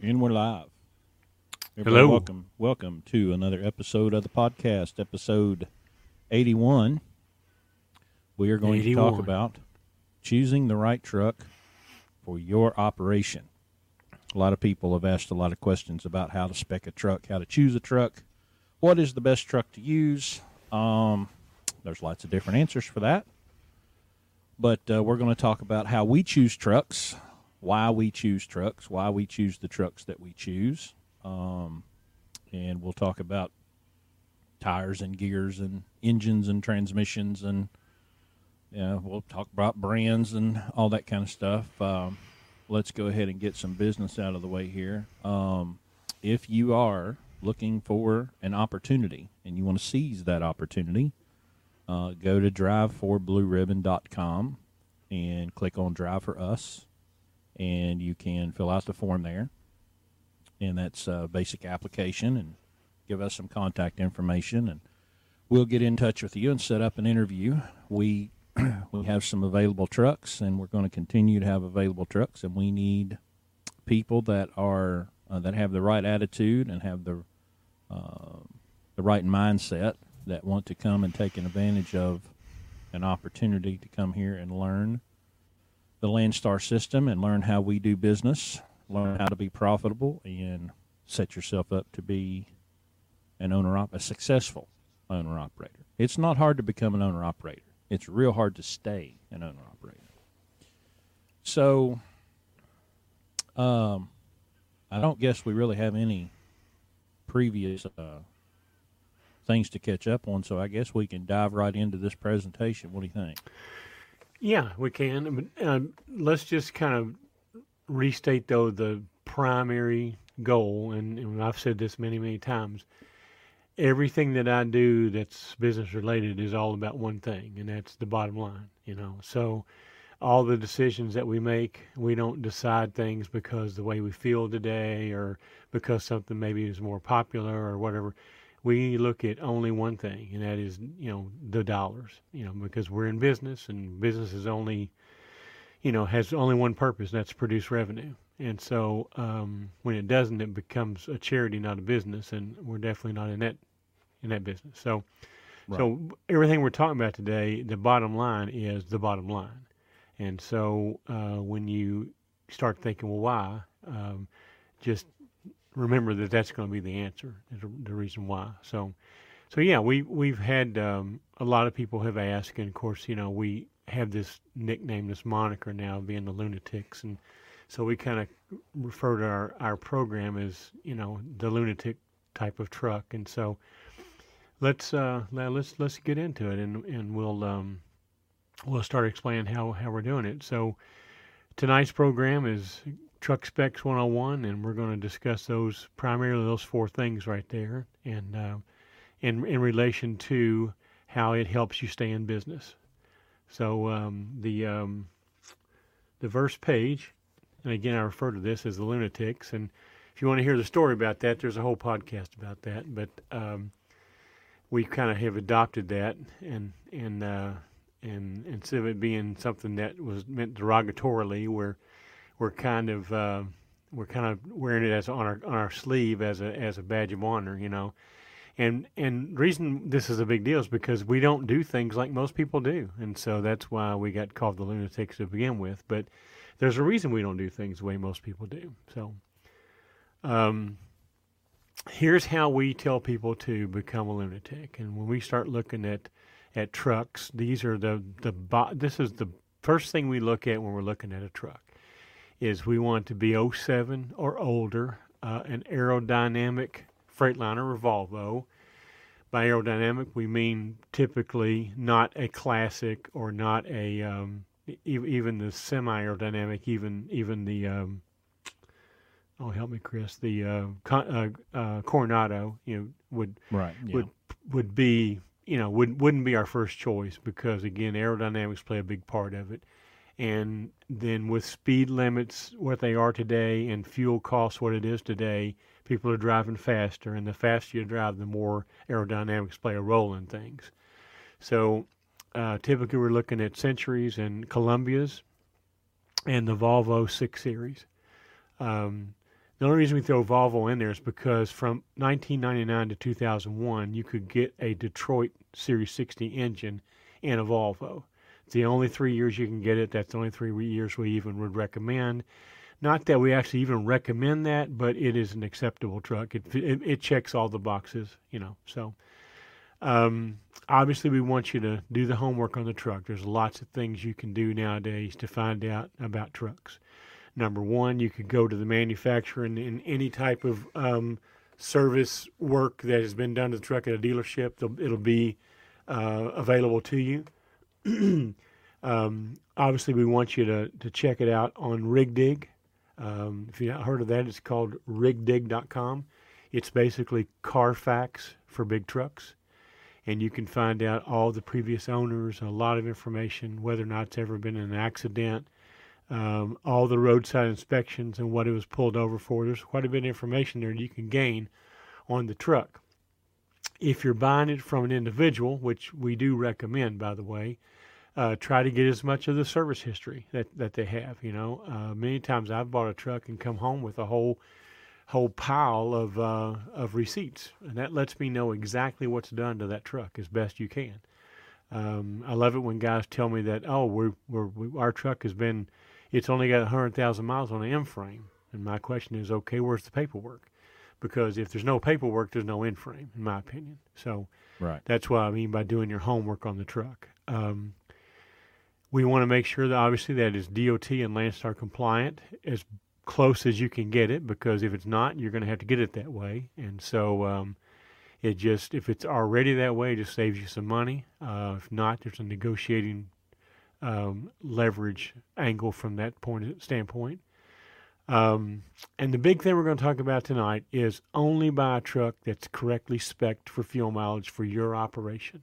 And we're live. Hello. Welcome, welcome to another episode of the podcast, episode eighty-one. We are going to talk about choosing the right truck for your operation. A lot of people have asked a lot of questions about how to spec a truck, how to choose a truck, what is the best truck to use. Um, there's lots of different answers for that, but uh, we're going to talk about how we choose trucks, why we choose trucks, why we choose the trucks that we choose, um, and we'll talk about tires and gears and engines and transmissions and yeah, we'll talk about brands and all that kind of stuff. Um, let's go ahead and get some business out of the way here. Um, if you are looking for an opportunity and you want to seize that opportunity, uh, go to drive4blueribbon.com and click on Drive for Us, and you can fill out the form there. And that's a basic application, and give us some contact information, and we'll get in touch with you and set up an interview. We we have some available trucks, and we're going to continue to have available trucks, and we need people that are uh, that have the right attitude and have the uh, the right mindset that want to come and take an advantage of an opportunity to come here and learn the Landstar system and learn how we do business, learn how to be profitable, and set yourself up to be an owner op a successful owner operator. It's not hard to become an owner operator. It's real hard to stay an owner operator. So, um, I don't guess we really have any previous uh, things to catch up on. So I guess we can dive right into this presentation. What do you think? Yeah, we can. But, uh, let's just kind of restate, though, the primary goal. And, and I've said this many, many times. Everything that I do that's business related is all about one thing, and that's the bottom line. You know, so all the decisions that we make, we don't decide things because the way we feel today, or because something maybe is more popular, or whatever. We look at only one thing, and that is, you know, the dollars. You know, because we're in business, and business is only, you know, has only one purpose, and that's produce revenue. And so, um, when it doesn't, it becomes a charity, not a business, and we're definitely not in that in that business. So, so everything we're talking about today, the bottom line is the bottom line. And so, uh, when you start thinking, well, why? Um, just remember that that's going to be the answer, the, reason why. So, so yeah, we we've had um, a lot of people have asked, and of course, you know, we have this nickname, this moniker now, being the lunatics, and so we kind of refer to our our program as you know the lunatic type of truck, and so let's uh, let's let's get into it, and and we'll um, we'll start explaining how how we're doing it. So tonight's program is Truck Specs 101, and we're going to discuss those primarily those four things right there, and uh, in in relation to how it helps you stay in business. So um, the um, the verse page, and again I refer to this as the lunatics, and if you want to hear the story about that, there's a whole podcast about that. But um, we kind of have adopted that, and and uh, and instead of it being something that was meant derogatorily, we're we're kind of uh, we're kind of wearing it as on our on our sleeve as a as a badge of honor, you know. And and the reason this is a big deal is because we don't do things like most people do, and so that's why we got called the lunatics to begin with. But there's a reason we don't do things the way most people do. So, um, here's how we tell people to become a lunatic. And when we start looking at at trucks, these are the the bo- this is the first thing we look at when we're looking at a truck is we want to be 07 or older, uh, an aerodynamic Freightliner or Volvo. By aerodynamic, we mean typically not a classic or not a um, e- even the semi-aerodynamic, even even the um, oh help me, Chris, the uh, Con- uh, uh, Coronado, you know, would Right. Yeah. would would be you know would wouldn't be our first choice because again aerodynamics play a big part of it and then with speed limits what they are today and fuel costs what it is today people are driving faster. And the faster you drive the more aerodynamics play a role in things. So uh, typically we're looking at centuries and columbias and the volvo 6 series. Um, The only reason we throw Volvo in there is because from 1999 to 2001, you could get a Detroit Series 60 engine in a Volvo. It's the only three years you can get it. That's the only three years we even would recommend. Not that we actually even recommend that, but it is an acceptable truck. It it, it checks all the boxes, you know. So um, obviously, we want you to do the homework on the truck. There's lots of things you can do nowadays to find out about trucks. Number one, you could go to the manufacturer and in any type of um, service work that has been done to the truck at a dealership, it'll be uh, available to you. um, obviously, we want you to, to check it out on RigDig. Um, if you have heard of that, it's called rigdig.com. It's basically Carfax for big trucks. And you can find out all the previous owners, a lot of information, whether or not it's ever been in an accident, um, all the roadside inspections and what it was pulled over for. There's quite a bit of information there that you can gain on the truck. If you're buying it from an individual, which we do recommend, by the way, uh, try to get as much of the service history that, that they have. You know, uh, many times I've bought a truck and come home with a whole whole pile of uh, of receipts, and that lets me know exactly what's done to that truck as best you can. Um, I love it when guys tell me that, oh, we're, we're we, our truck has been it's only got 100,000 miles on the in frame. And my question is, okay, where's the paperwork? Because if there's no paperwork, there's no in frame, in my opinion. So right. that's what I mean by doing your homework on the truck. Um, we want to make sure that obviously that is DOT and Landstar compliant as close as you can get it, because if it's not, you're going to have to get it that way. And so um, it just, if it's already that way, it just saves you some money. Uh, if not, there's a negotiating um, leverage angle from that point standpoint. Um, and the big thing we're going to talk about tonight is only buy a truck that's correctly specced for fuel mileage for your operation,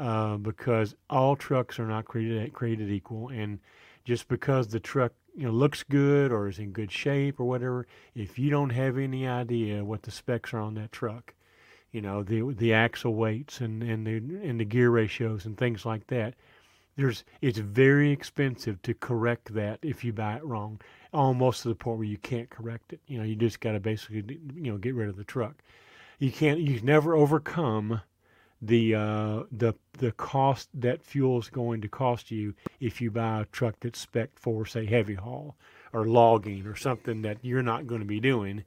uh, because all trucks are not created created equal, and just because the truck you know looks good or is in good shape or whatever, if you don't have any idea what the specs are on that truck, you know the the axle weights and and the and the gear ratios and things like that, there's it's very expensive to correct that if you buy it wrong almost to the point where you can't correct it. You know you just got to basically you know get rid of the truck. You can't you never overcome the uh, the the cost that fuel is going to cost you if you buy a truck that's spec for say heavy haul or logging or something that you're not going to be doing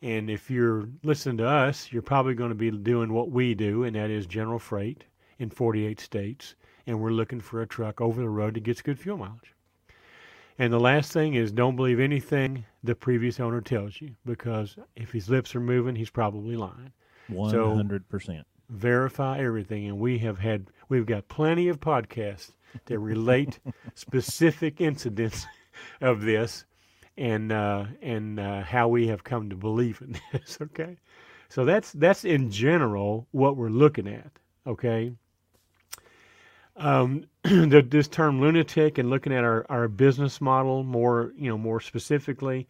and if you're listening to us you're probably going to be doing what we do and that is general freight in 48 states and we're looking for a truck over the road that gets good fuel mileage. And the last thing is don't believe anything the previous owner tells you because if his lips are moving, he's probably lying. 100%. So verify everything. And we have had, we've got plenty of podcasts that relate specific incidents of this and, uh, and uh, how we have come to believe in this. Okay. So that's, that's in general what we're looking at. Okay um, the, this term lunatic and looking at our, our business model more, you know, more specifically,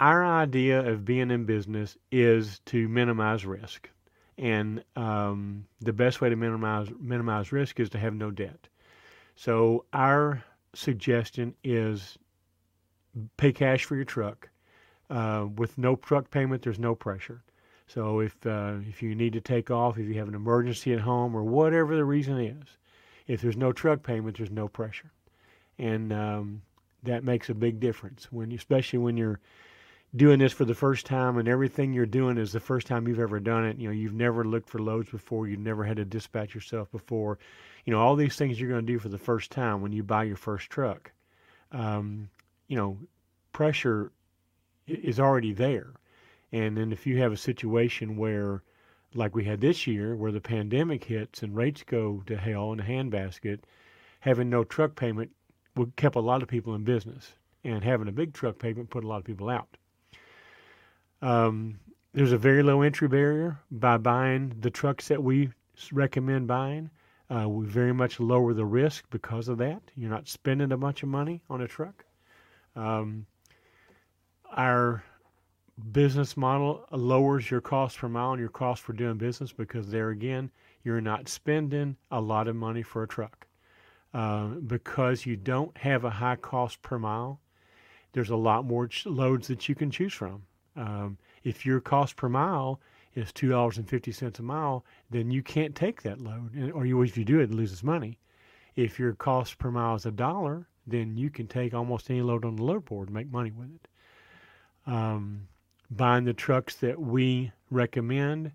our idea of being in business is to minimize risk. And um, the best way to minimize minimize risk is to have no debt. So our suggestion is pay cash for your truck. Uh, with no truck payment, there's no pressure. So if uh, if you need to take off, if you have an emergency at home, or whatever the reason is, if there's no truck payment, there's no pressure, and um, that makes a big difference when, especially when you're doing this for the first time and everything you're doing is the first time you've ever done it. You know, you've never looked for loads before, you've never had to dispatch yourself before. You know, all these things you're going to do for the first time when you buy your first truck. Um, you know, pressure is already there. And then if you have a situation where like we had this year where the pandemic hits and rates go to hell in a handbasket, having no truck payment would kept a lot of people in business, and having a big truck payment put a lot of people out. Um, there's a very low entry barrier by buying the trucks that we recommend buying. Uh, we very much lower the risk because of that. You're not spending a bunch of money on a truck. Um, our business model lowers your cost per mile and your cost for doing business because there again, you're not spending a lot of money for a truck. Uh, because you don't have a high cost per mile, there's a lot more loads that you can choose from. Um, if your cost per mile is two dollars and fifty cents a mile, then you can't take that load, and, or you, if you do it, loses money. If your cost per mile is a dollar, then you can take almost any load on the load board and make money with it. Um, buying the trucks that we recommend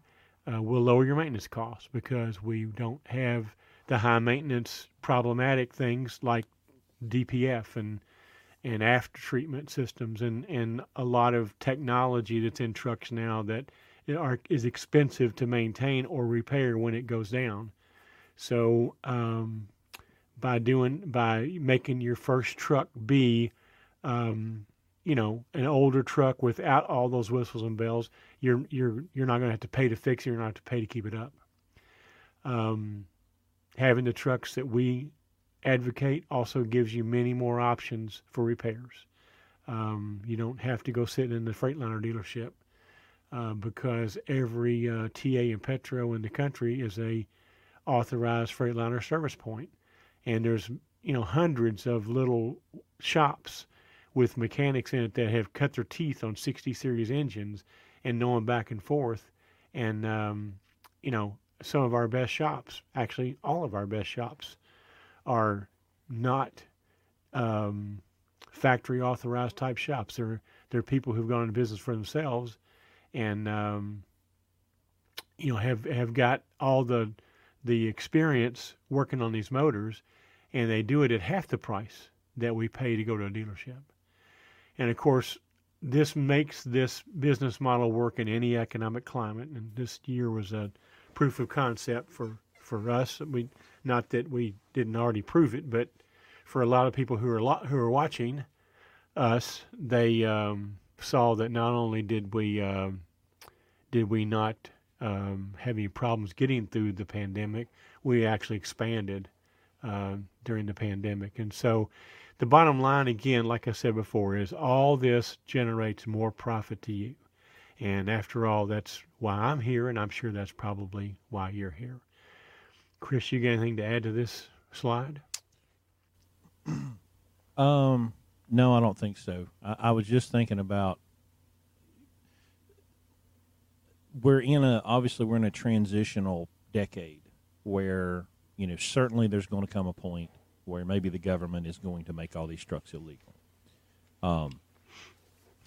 uh, will lower your maintenance costs because we don't have the high maintenance problematic things like DPF and and after treatment systems and, and a lot of technology that's in trucks now that are, is expensive to maintain or repair when it goes down. So um, by doing by making your first truck be um, you know an older truck without all those whistles and bells you're you're you're not going to have to pay to fix it you're not have to pay to keep it up um, having the trucks that we advocate also gives you many more options for repairs um, you don't have to go sit in the freightliner dealership uh, because every uh, TA and Petro in the country is a authorized freightliner service point. and there's you know hundreds of little shops with mechanics in it that have cut their teeth on 60 series engines and knowing back and forth and um, you know some of our best shops actually all of our best shops are not um, factory authorized type shops they're they're people who've gone into business for themselves and um, you know have have got all the the experience working on these motors and they do it at half the price that we pay to go to a dealership. And of course, this makes this business model work in any economic climate. And this year was a proof of concept for, for us. We, not that we didn't already prove it, but for a lot of people who are who are watching us, they um, saw that not only did we uh, did we not um, have any problems getting through the pandemic, we actually expanded uh, during the pandemic. And so the bottom line, again, like I said before, is all this generates more profit to you. And after all, that's why I'm here, and I'm sure that's probably why you're here. Chris, you got anything to add to this slide? Um, no, I don't think so. I, I was just thinking about we're in a obviously we're in a transitional decade where you know, certainly there's going to come a point where maybe the government is going to make all these trucks illegal. Um,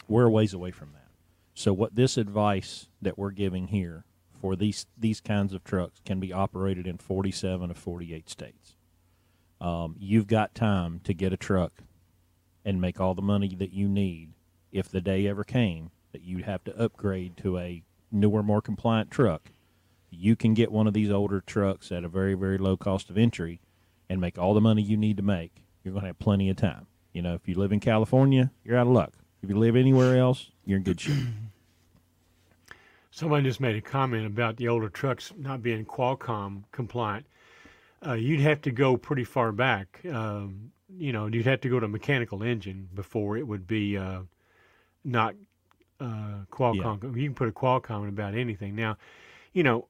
we're a ways away from that. So, what this advice that we're giving here for these these kinds of trucks can be operated in 47 of 48 states. Um, you've got time to get a truck and make all the money that you need if the day ever came that you'd have to upgrade to a newer, more compliant truck you can get one of these older trucks at a very, very low cost of entry and make all the money you need to make. You're going to have plenty of time. You know, if you live in California, you're out of luck. If you live anywhere else, you're in good shape. Somebody just made a comment about the older trucks not being Qualcomm compliant. Uh, you'd have to go pretty far back. Um, you know, you'd have to go to mechanical engine before it would be uh, not uh, Qualcomm. Yeah. You can put a Qualcomm in about anything. Now, you know,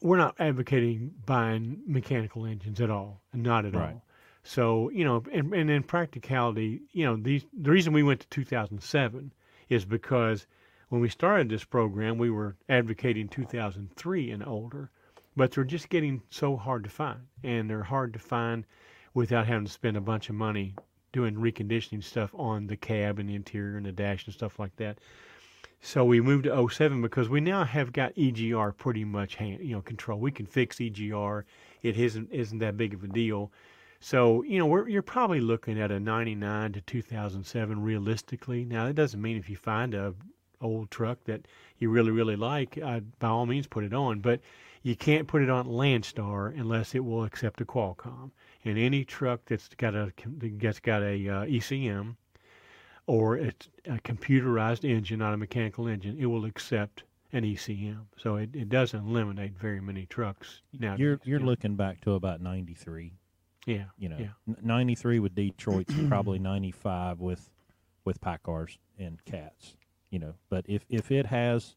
we're not advocating buying mechanical engines at all, not at right. all. So you know, and, and in practicality, you know, these the reason we went to 2007 is because when we started this program, we were advocating 2003 and older, but they're just getting so hard to find, and they're hard to find without having to spend a bunch of money doing reconditioning stuff on the cab and the interior and the dash and stuff like that. So we moved to 07 because we now have got EGR pretty much hand, you know control. We can fix EGR. It isn't isn't that big of a deal. So you know you're probably looking at a 99 to 2007 realistically. Now that doesn't mean if you find a old truck that you really really like, I'd by all means put it on. But you can't put it on Landstar unless it will accept a Qualcomm. And any truck that's got a that's got a uh, ECM or it's a computerized engine, not a mechanical engine, it will accept an ECM. So it, it doesn't eliminate very many trucks now. You're you're looking back to about ninety three. Yeah. You know, yeah. ninety three with Detroit's probably ninety five with with PACCARs and cats. You know, but if if it has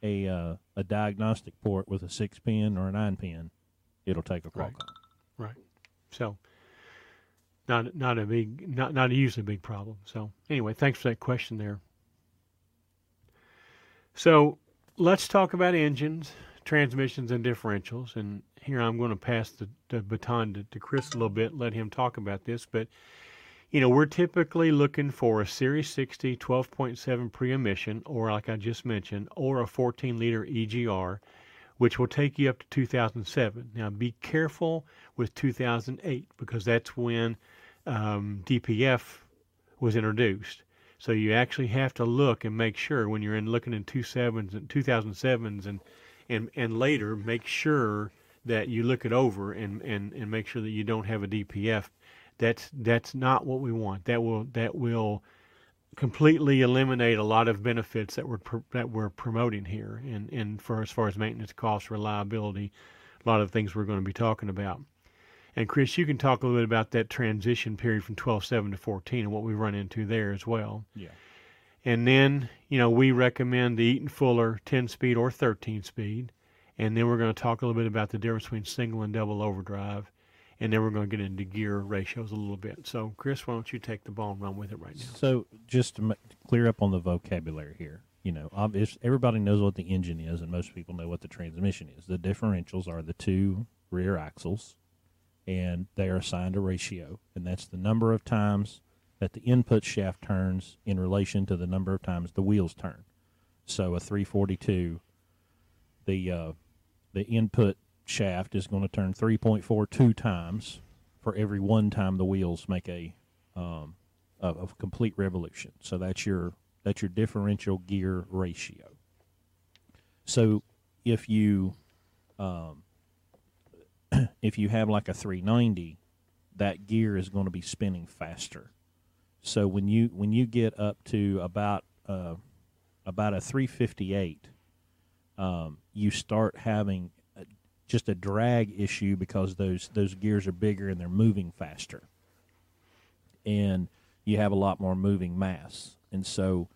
a uh, a diagnostic port with a six pin or a nine pin, it'll take a Qualcomm. Right. right. So not not a big not not a usually big problem. So anyway, thanks for that question there. So let's talk about engines, transmissions, and differentials. And here I'm going to pass the, the baton to, to Chris a little bit, let him talk about this. But, you know, we're typically looking for a Series 60 12.7 pre emission, or like I just mentioned, or a 14 liter EGR, which will take you up to 2007. Now, be careful with 2008 because that's when um, DPF was introduced. So you actually have to look and make sure when you're in looking in two sevens and 2007s and and and later, make sure that you look it over and and and make sure that you don't have a DPF. That's that's not what we want. That will that will completely eliminate a lot of benefits that we're that we're promoting here, and and for as far as maintenance costs, reliability, a lot of things we're going to be talking about. And Chris, you can talk a little bit about that transition period from 12.7 to 14 and what we run into there as well. Yeah. And then, you know, we recommend the Eaton Fuller 10 speed or 13 speed. And then we're going to talk a little bit about the difference between single and double overdrive. And then we're going to get into gear ratios a little bit. So, Chris, why don't you take the ball and run with it right now? So, just to clear up on the vocabulary here, you know, obvious, everybody knows what the engine is, and most people know what the transmission is. The differentials are the two rear axles and they are assigned a ratio, and that's the number of times that the input shaft turns in relation to the number of times the wheels turn. So a 342, the uh, the input shaft is going to turn 3.42 times for every one time the wheels make a um, a, a complete revolution. So that's your that's your differential gear ratio. So if you um, if you have like a 390, that gear is going to be spinning faster. So when you when you get up to about uh, about a 358, um, you start having just a drag issue because those those gears are bigger and they're moving faster, and you have a lot more moving mass, and so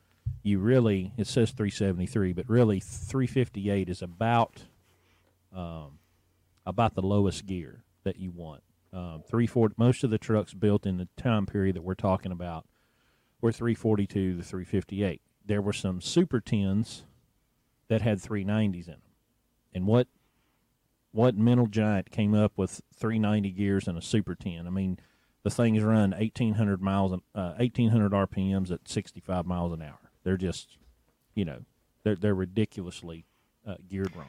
you really it says 373, but really 358 is about um, about the lowest gear that you want. Um, 340, most of the trucks built in the time period that we're talking about were 342 to 358. There were some Super 10s that had 390s in them. And what what mental giant came up with 390 gears and a Super 10? I mean, the things run 1800 miles uh, 1800 RPMs at 65 miles an hour. They're just, you know, they're they're ridiculously uh, geared wrong.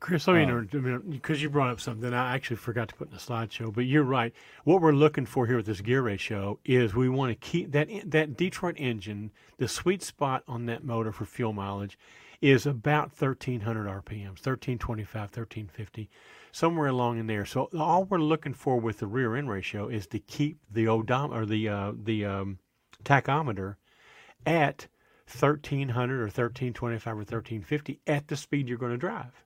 Chris, let me um, because you brought up something I actually forgot to put in the slideshow. But you're right. What we're looking for here with this gear ratio is we want to keep that that Detroit engine. The sweet spot on that motor for fuel mileage is about 1300 RPMs, 1325, 1350, somewhere along in there. So all we're looking for with the rear end ratio is to keep the odom or the uh, the um, tachometer at 1300 or 1325 or 1350 at the speed you're going to drive.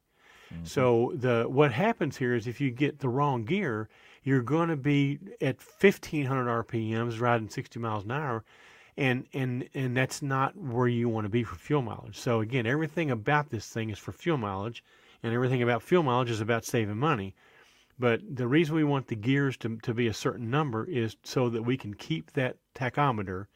Mm-hmm. So the what happens here is if you get the wrong gear, you're going to be at 1500 RPMs riding 60 miles an hour and and and that's not where you want to be for fuel mileage. So again, everything about this thing is for fuel mileage and everything about fuel mileage is about saving money. But the reason we want the gears to, to be a certain number is so that we can keep that tachometer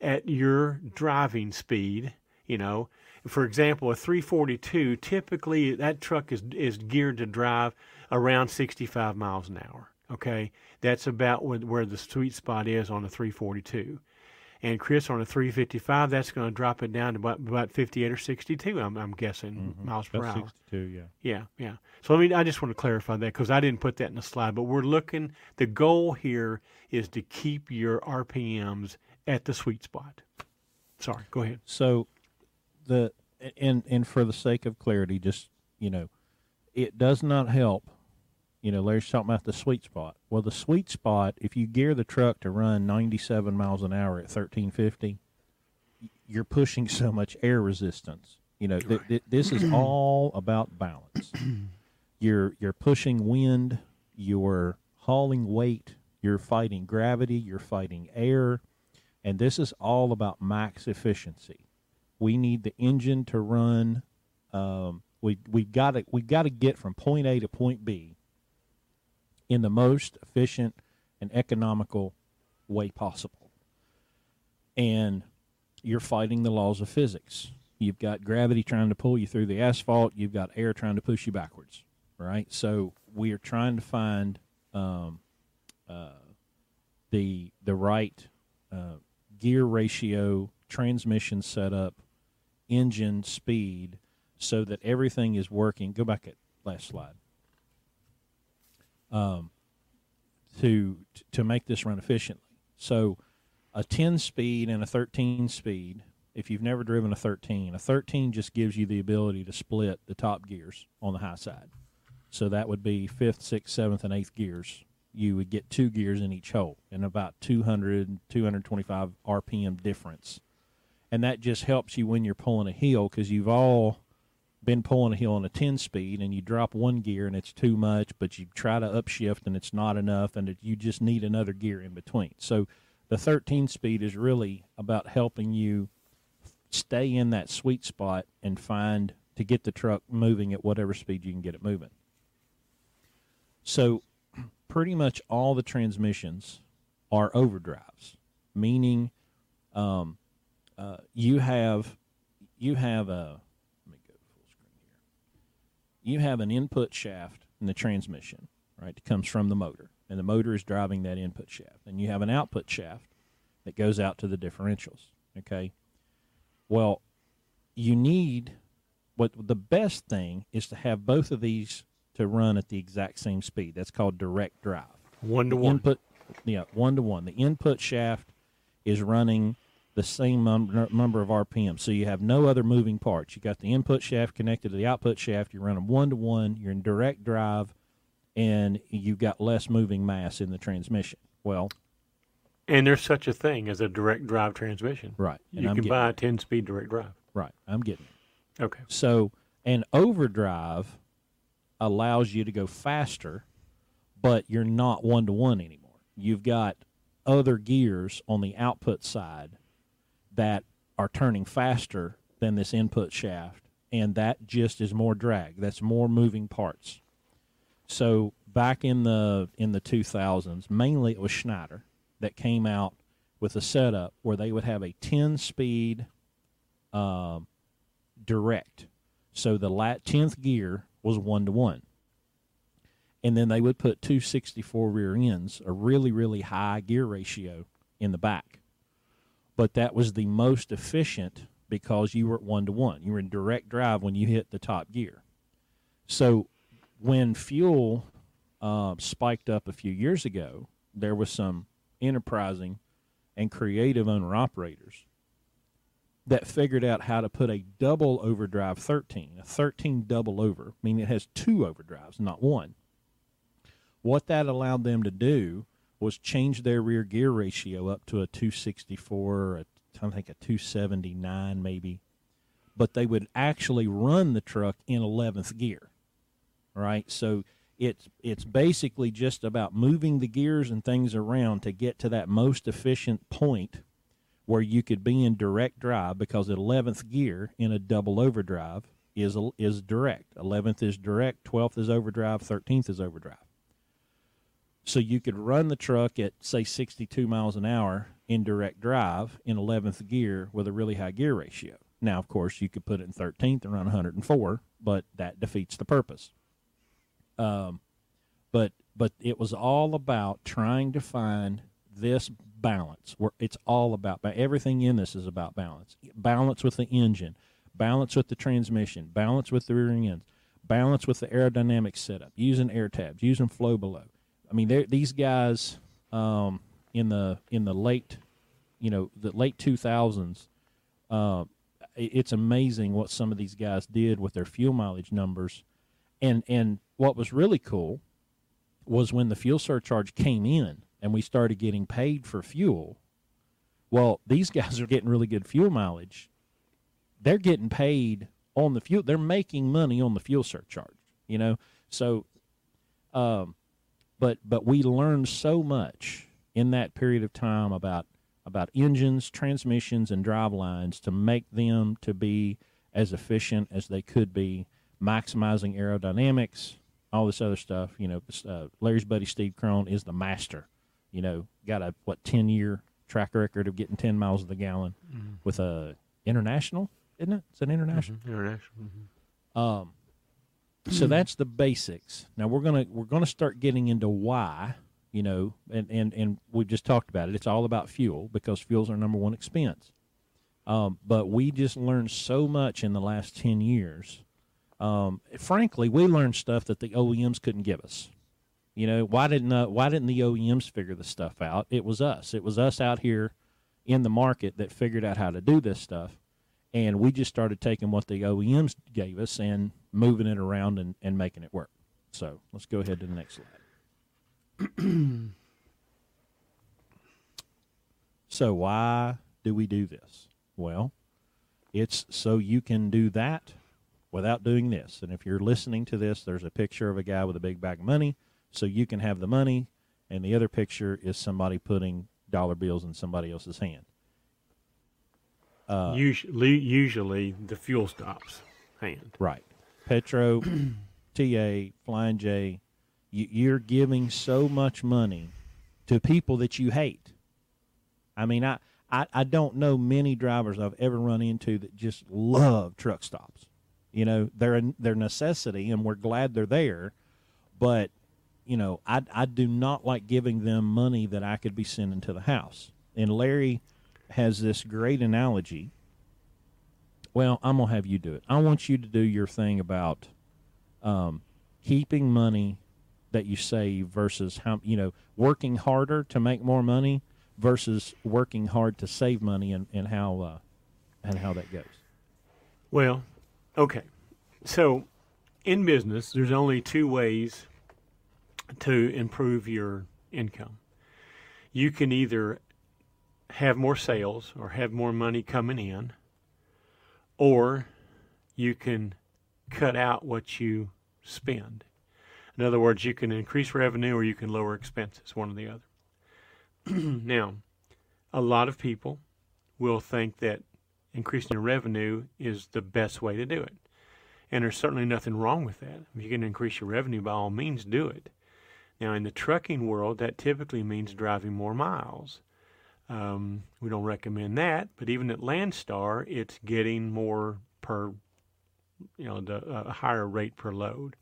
at your driving speed, you know, for example, a 342, typically that truck is, is geared to drive around 65 miles an hour. Okay, that's about where the sweet spot is on a 342. And Chris, on a 355, that's going to drop it down to about, about 58 or 62. I'm, I'm guessing mm-hmm. miles per about hour. 62, yeah. Yeah, yeah. So I mean, I just want to clarify that because I didn't put that in the slide. But we're looking. The goal here is to keep your RPMs at the sweet spot. Sorry, go ahead. So the and and for the sake of clarity, just you know, it does not help. You know, Larry's talking about the sweet spot. Well, the sweet spot, if you gear the truck to run 97 miles an hour at 1350, you're pushing so much air resistance. You know, th- th- this is all about balance. you're you're pushing wind, you're hauling weight, you're fighting gravity, you're fighting air, and this is all about max efficiency we need the engine to run. Um, we we got to we got to get from point A to point B in the most efficient and economical way possible. And you're fighting the laws of physics. You've got gravity trying to pull you through the asphalt. You've got air trying to push you backwards. Right. So we are trying to find um, uh, the the right uh, gear ratio, transmission setup, engine speed, so that everything is working. Go back at last slide. Um, to to make this run efficiently. So a 10 speed and a 13 speed, if you've never driven a 13, a 13 just gives you the ability to split the top gears on the high side. So that would be fifth, sixth, seventh, and eighth gears. You would get two gears in each hole and about 200, 225 RPM difference. And that just helps you when you're pulling a hill because you've all been pulling a hill on a 10 speed and you drop one gear and it's too much, but you try to upshift and it's not enough and it, you just need another gear in between. So the 13 speed is really about helping you stay in that sweet spot and find to get the truck moving at whatever speed you can get it moving. So pretty much all the transmissions are overdrives, meaning um, uh, you have you have a you have an input shaft in the transmission, right, that comes from the motor, and the motor is driving that input shaft. And you have an output shaft that goes out to the differentials, okay? Well, you need what the best thing is to have both of these to run at the exact same speed. That's called direct drive. One to one. Input, yeah, one to one. The input shaft is running the same num- number of RPM. So you have no other moving parts. You got the input shaft connected to the output shaft. You're running one to one. You're in direct drive, and you've got less moving mass in the transmission. Well, And there's such a thing as a direct drive transmission. right. And You I'm can buy a 10 speed direct drive. right. I'm getting it. Okay. So an overdrive allows you to go faster, but you're not one to one anymore. You've got other gears on the output side that are turning faster than this input shaft, and that just is more drag. That's more moving parts. So back in the in the 2000s, mainly it was Schneider that came out with a setup where they would have a 10 speed um, direct. So the lat tenth gear was one to one, and then they would put 264 rear ends, a really really high gear ratio in the back. But that was the most efficient because you were at one to one. You were in direct drive when you hit the top gear. So when fuel uh, spiked up a few years ago, there was some enterprising and creative owner operators that figured out how to put a double overdrive 13, a 13 double over, meaning it has two overdrives, not one. What that allowed them to do was change their rear gear ratio up to a 264, or a, I think a 279 maybe, but they would actually run the truck in 11th gear, right? So it's it's basically just about moving the gears and things around to get to that most efficient point where you could be in direct drive because 11th gear in a double overdrive is is direct. 11th is direct, 12th is overdrive, 13th is overdrive. So you could run the truck at say 62 miles an hour in direct drive in 11th gear with a really high gear ratio. Now, of course, you could put it in 13th and run 104, but that defeats the purpose. Um, but but it was all about trying to find this balance where it's all about everything in this is about balance balance with the engine balance with the transmission balance with the rear ends balance with the aerodynamic setup using air tabs using FlowBelow i mean these guys um, in the in the late you know the late 2000s uh, it's amazing what some of these guys did with their fuel mileage numbers and and what was really cool was when the fuel surcharge came in and we started getting paid for fuel. Well, these guys are getting really good fuel mileage. They're getting paid on the fuel. They're making money on the fuel surcharge, you know. So, um, but but we learned so much in that period of time about about engines, transmissions, and drive lines to make them to be as efficient as they could be, maximizing aerodynamics, all this other stuff. You know, uh, Larry's buddy Steve Crone is the master you know, got a what ten year track record of getting ten miles of the gallon Mm-hmm. with a international. isn't it? It's an international. Mhm, International. mhm. Um, so that's the basics. Now we're gonna we're gonna start getting into why, you know, and and and we've just talked about it. It's all about fuel because fuel's our number one expense. Um, but we just learned so much in the last ten years. Um, frankly, we learned stuff that the OEMs couldn't give us. You know, why didn't uh, why didn't the OEMs figure this stuff out? It was us. It was us out here in the market that figured out how to do this stuff and we just started taking what the OEMs gave us and moving it around and, and making it work. So let's go ahead to the next slide. so why do we do this? Well, it's so you can do that without doing this. And if you're listening to this, there's a picture of a guy with a big bag of money, so you can have the money, and the other picture is somebody putting dollar bills in somebody else's hand. Uh, usually, usually the fuel stops hand. Right. Petro, TA, Flying J, you, you're giving so much money to people that you hate. I mean, I, I, I don't know many drivers I've ever run into that just love truck stops. You know, they're a, they're necessity, and we're glad they're there. But you know, I I do not like giving them money that I could be sending to the house. And Larry has this great analogy. Well, I'm gonna have you do it. I want you to do your thing about um, keeping money that you save versus how you know working harder to make more money versus working hard to save money and, and how uh, and how that goes. Well, okay. So, in business, there's only two ways to improve your income. You can either have more sales or have more money coming in, or you can cut out what you spend. In other words, you can increase revenue or you can lower expenses, one or the other. now, a lot of people will think that increasing your revenue is the best way to do it. And there's certainly nothing wrong with that. If you can increase your revenue, by all means, do it. Now, in the trucking world, that typically means driving more miles. Um, we don't recommend that, but even at Landstar, it's getting more per, you know, the a higher rate per load.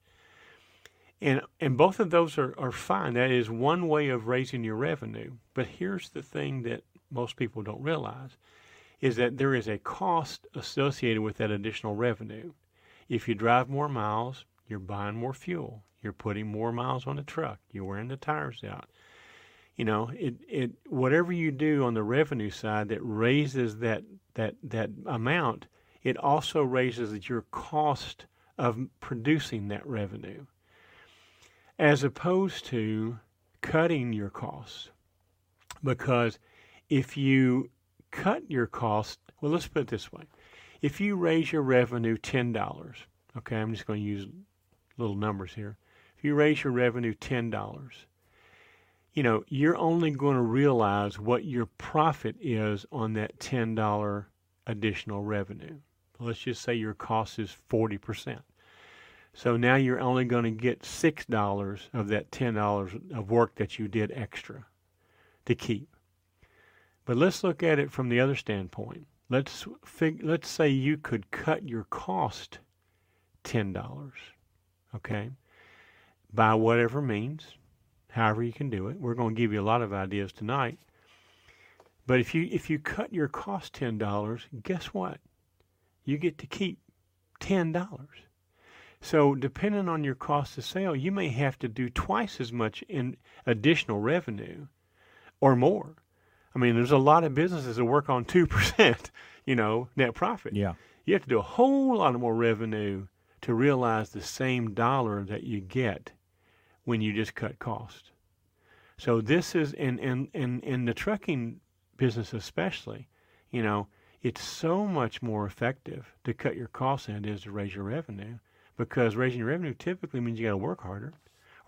And and both of those are, are fine. That is one way of raising your revenue. But here's the thing that most people don't realize is that there is a cost associated with that additional revenue. If you drive more miles, you're buying more fuel. You're putting more miles on the truck. You're wearing the tires out. You know, it, it whatever you do on the revenue side that raises that that that amount, it also raises your cost of producing that revenue. As opposed to cutting your costs. Because if you cut your costs, well, let's put it this way. If you raise your revenue $10, okay, I'm just going to use little numbers here. If you raise your revenue $10, you know, you're only going to realize what your profit is on that $10 additional revenue. Let's just say your cost is 40%. So now you're only going to get $6 of that $10 of work that you did extra to keep. But let's look at it from the other standpoint. Let's fig- let's say you could cut your cost $10, okay? By whatever means, however you can do it. We're going to give you a lot of ideas tonight. But if you if you cut your cost $10, guess what? You get to keep $10. So, depending on your cost of sale, you may have to do twice as much in additional revenue or more. I mean, there's a lot of businesses that work on 2%, you know, net profit. Yeah. You have to do a whole lot more revenue to realize the same dollar that you get when you just cut cost. So this is in in in, in the trucking business especially, you know, it's so much more effective to cut your costs than it is to raise your revenue because raising your revenue typically means you got to work harder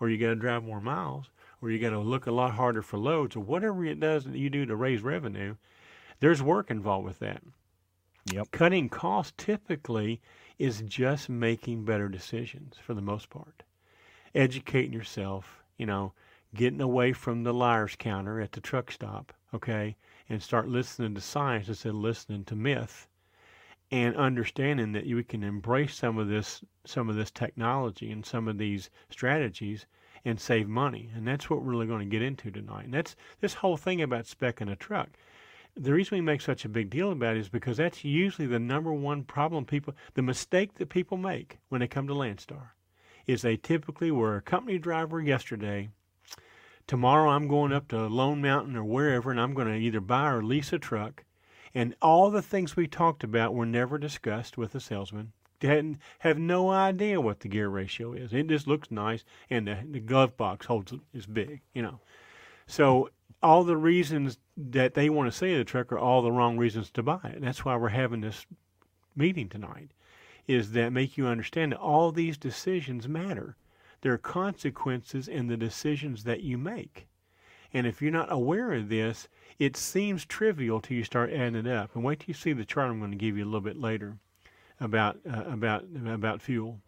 or you got to drive more miles or you got to look a lot harder for loads or whatever it does that you do to raise revenue there's work involved with that Yep. cutting costs typically is just making better decisions for the most part educating yourself you know getting away from the liar's counter at the truck stop okay and start listening to science instead of listening to myth and understanding that we can embrace some of this some of this technology and some of these strategies and save money. And that's what we're really going to get into tonight. And that's this whole thing about specking a truck. The reason we make such a big deal about it is because that's usually the number one problem people, the mistake that people make when they come to Landstar is they typically were a company driver yesterday. Tomorrow I'm going up to Lone Mountain or wherever and I'm going to either buy or lease a truck. And all the things we talked about were never discussed with the salesman hadn't have no idea what the gear ratio is. It just looks nice, and the, the glove box holds is big, you know. So all the reasons that they want to say the truck are all the wrong reasons to buy it. That's why we're having this meeting tonight, is that make you understand that all these decisions matter. There are consequences in the decisions that you make. And if you're not aware of this, it seems trivial till you start adding it up. And wait till you see the chart I'm going to give you a little bit later about uh, about about fuel.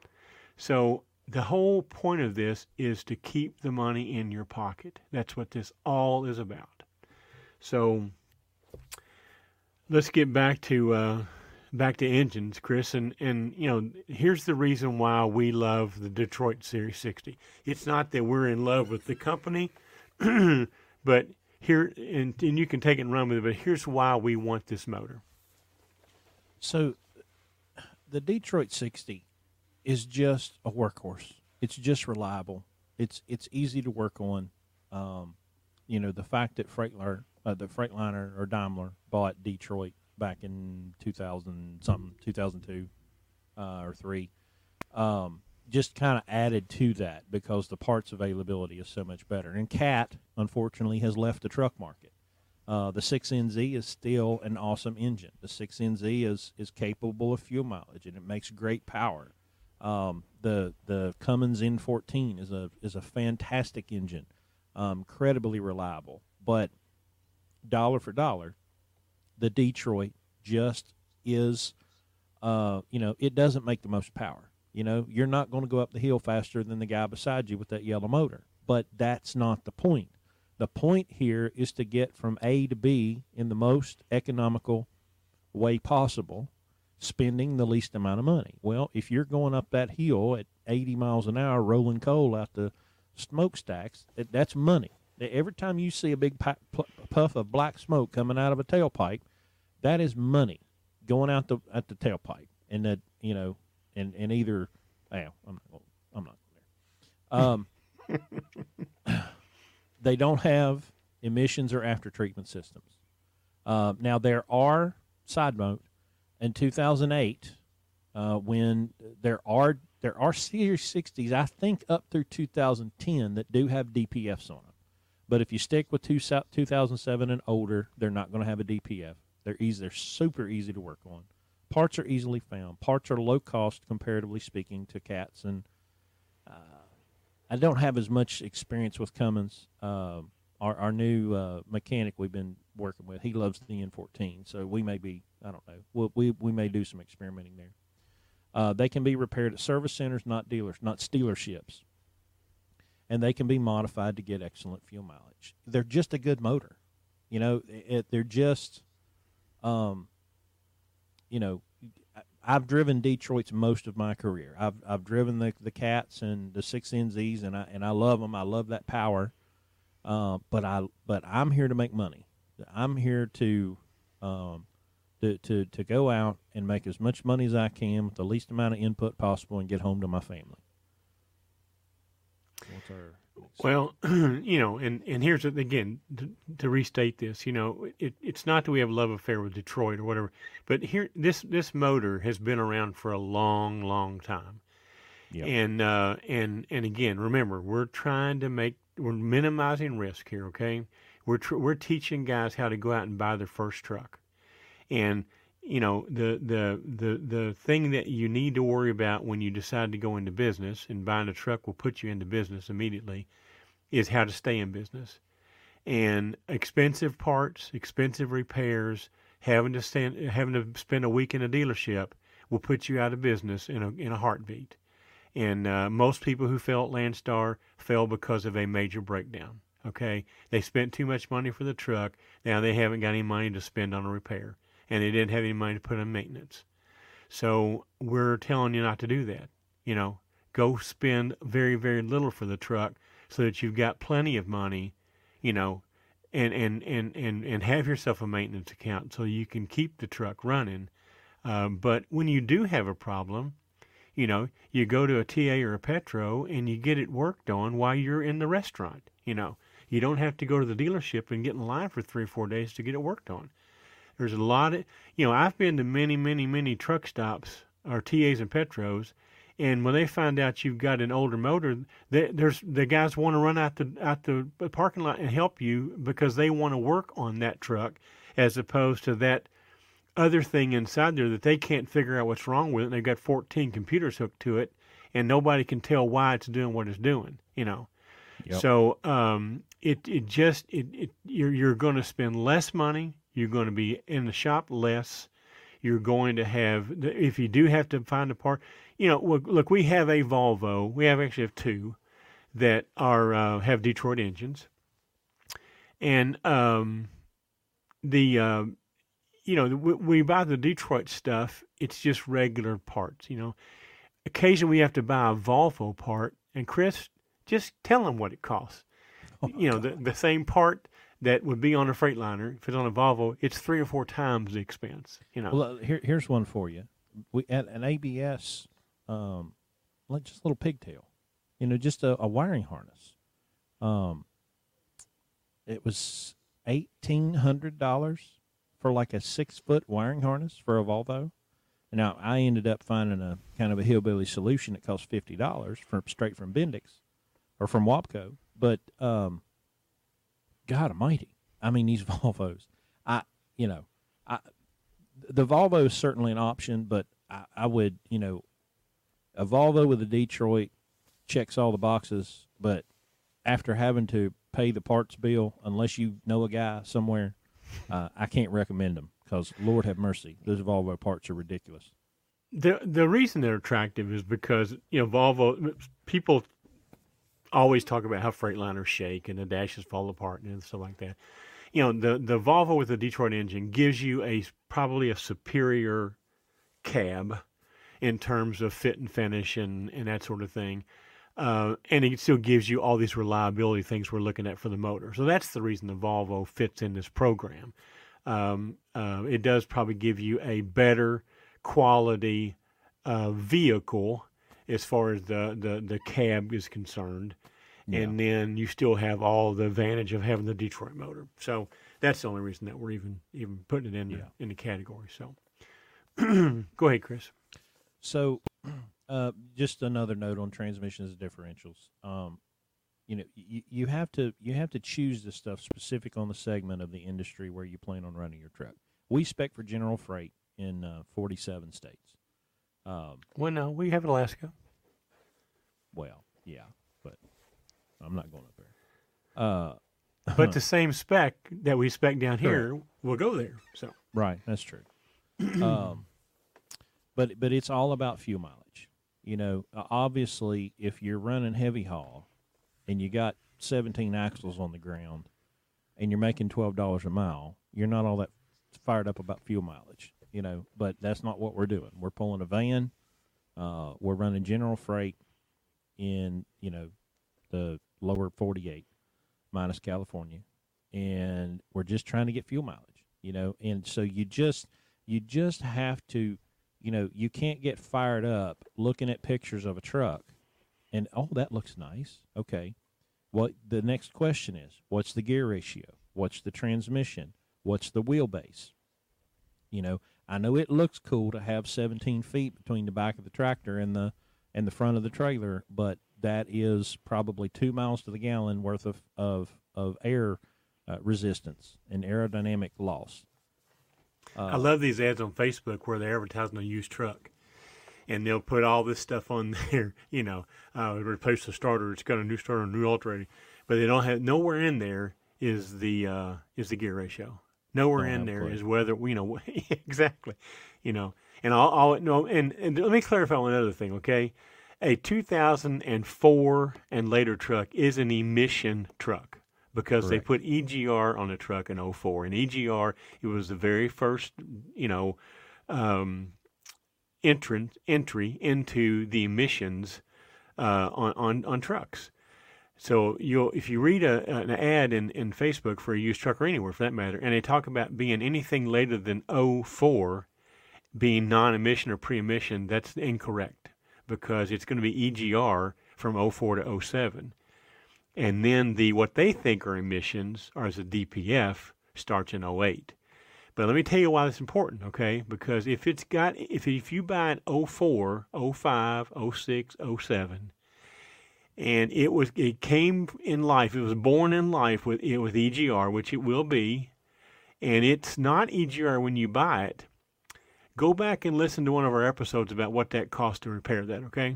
So the whole point of this is to keep the money in your pocket. That's what this all is about. So let's get back to uh, back to engines, Chris, and and you know here's the reason why we love the Detroit Series 60. It's not that we're in love with the company, but here and, and you can take it and run with it. But here's why we want this motor. So the Detroit 60 is just a workhorse. It's just reliable. It's it's easy to work on. Um, you know, the fact that Freightliner, uh, the Freightliner or Daimler bought Detroit back in 2000 something, 2002 uh, or 3 um, just kind of added to that because the parts availability is so much better. And Cat, unfortunately, has left the truck market. Uh, the 6NZ is still an awesome engine. The 6NZ is is capable of fuel mileage and it makes great power. Um, the the Cummins N14 is a is a fantastic engine, um, incredibly reliable. But dollar for dollar, the Detroit just is, uh, you know, it doesn't make the most power. You know, you're not going to go up the hill faster than the guy beside you with that yellow motor. But that's not the point. The point here is to get from A to B in the most economical way possible, spending the least amount of money. Well, if you're going up that hill at 80 miles an hour, rolling coal out the smokestacks, that's money. Every time you see a big puff of black smoke coming out of a tailpipe, that is money going out the at the tailpipe, and that you know, and and either, well, I'm not, I'm not there. Um, they don't have emissions or after treatment systems. Uh, now there are side note in 2008 uh, when there are there are Series 60s I think up through 2010 that do have DPFs on. But if you stick with two, 2007 and older, they're not going to have a DPF. They're easy. They're super easy to work on. Parts are easily found. Parts are low cost comparatively speaking to cats and uh, I don't have as much experience with Cummins. Uh, our, our new uh, mechanic we've been working with, he loves the N14, so we may be, I don't know, we'll, we we may do some experimenting there. Uh, they can be repaired at service centers, not dealers, not dealerships, and they can be modified to get excellent fuel mileage. They're just a good motor, you know. It, they're just, um, you know, I've driven Detroit's most of my career. I've I've driven the the cats and the six NZs, and I and I love them. I love that power. Uh, but I but I'm here to make money. I'm here to um, to, to to go out and make as much money as I can with the least amount of input possible and get home to my family. What's our well, you know, and, and here's again to, to, restate this. You know, it, it's not that we have a love affair with Detroit or whatever, but here this this motor has been around for a long, long time. Yep. And uh, and and again, remember, we're trying to make we're minimizing risk here. Okay, we're tr- we're teaching guys how to go out and buy their first truck, and you know the the the the thing that you need to worry about when you decide to go into business and buying a truck will put you into business immediately is how to stay in business. And expensive parts expensive repairs having to stand having to spend a week in a dealership will put you out of business in a in a heartbeat. And uh, most people who fail at Landstar fail because of a major breakdown okay? They spent too much money for the truck. Now they haven't got any money to spend on a repair and they didn't have any money to put on maintenance. So we're telling you not to do that. You know, go spend very, very little for the truck so that you've got plenty of money, you know, and, and, and, and, and have yourself a maintenance account so you can keep the truck running. Um, but when you do have a problem, you know, you go to a TA or a Petro and you get it worked on while you're in the restaurant. You know, you don't have to go to the dealership and get in line for three or four days to get it worked on. There's a lot of, you know, I've been to many, many, many truck stops or TAs and Petros, and when they find out you've got an older motor, they, there's the guys want to run out the out the parking lot and help you because they want to work on that truck, as opposed to that other thing inside there that they can't figure out what's wrong with it. And they've got 14 computers hooked to it, and nobody can tell why it's doing what it's doing. You know, Yep. so um, it it just it, it you're you're going to spend less money. You're going to be in the shop less. You're going to have if you do have to find a part. You know, look, we have a Volvo. We have actually have two that are uh, have Detroit engines, and um, the uh, you know we, we buy the Detroit stuff. It's just regular parts. You know, occasionally we have to buy a Volvo part, and Chris just tell them what it costs. Oh, you know, the, the same part that would be on a Freightliner, if it's on a Volvo, it's three or four times the expense. You know, Well, here, here's one for you. We at an ABS, um, like just a little pigtail, you know, just a, a wiring harness. Um, it was eighteen hundred dollars for like a six foot wiring harness for a Volvo. Now I ended up finding a kind of a hillbilly solution that cost fifty dollars from straight from Bendix or from WABCO. But um, God Almighty, I mean these Volvos, I you know, I the Volvo is certainly an option, but I, I would, you know, a Volvo with a Detroit checks all the boxes, but after having to pay the parts bill, unless you know a guy somewhere, uh, I can't recommend them because Lord have mercy, those Volvo parts are ridiculous. the the reason they're attractive is because you know Volvo people always talk about how Freightliners shake and the dashes fall apart and stuff like that. You know, the the Volvo with the Detroit engine gives you a probably a superior cab in terms of fit and finish and, and that sort of thing. Uh, and it still gives you all these reliability things we're looking at for the motor. So that's the reason the Volvo fits in this program. Um, uh, it does probably give you a better quality uh, vehicle as far as the, the, the cab is concerned. And then you still have all the advantage of having the Detroit motor. So that's the only reason that we're even even putting it in the, Yeah. in the category. So go ahead, Chris. So, uh, just another note on transmissions and differentials. Um, you know, you, you have to you have to choose the stuff specific on the segment of the industry where you plan on running your truck. We spec for general freight in uh, 47 states. Um, Well, no, we have Alaska. well, yeah, but I'm not going up there. Uh, But the same spec that we spec down here will go there. So Right, that's true. um, but but it's all about fuel mileage. You know, uh, obviously, if you're running heavy haul and you got 17 axles on the ground and you're making twelve dollars a mile, you're not all that fired up about fuel mileage. You know, but that's not what we're doing. We're pulling a van. Uh, we're running general freight in you know the lower 48 minus California, and we're just trying to get fuel mileage. You know, and so you just you just have to, you know, you can't get fired up looking at pictures of a truck, and oh, that looks nice. Okay, what the next question is? What's the gear ratio? What's the transmission? What's the wheelbase? You know, I know it looks cool to have 17 feet between the back of the tractor and the and the front of the trailer, but that is probably two miles to the gallon worth of of of air uh, resistance and aerodynamic loss. I love these ads on Facebook where they're advertising a used truck. And they'll put all this stuff on there, you know, uh, replace the starter. It's got a new starter, a new alternator, but they don't have nowhere in there is the uh, is the gear ratio. Nowhere in a there is whether you know exactly, you know. And I'll, I'll no, and, and let me clarify one other thing, okay? A 2004 and later truck is an emission truck because Correct. they put EGR on the truck in 04. And EGR, it was the very first, you know, um, entrance entry into the emissions uh, on, on on trucks. So you'll if you read a, an ad in, in Facebook for a used truck or anywhere for that matter, and they talk about being anything later than 04 being non-emission or pre-emission, that's incorrect because it's going to be EGR from 04 to 07. And then the what they think are emissions, or as a DPF, starts in 08. But let me tell you why that's important, okay? Because if it's got if if you buy an 04, 05, 06, 07, and it was it came in life, it was born in life with it with EGR, which it will be, and it's not EGR when you buy it. Go back and listen to one of our episodes about what that costs to repair that, okay?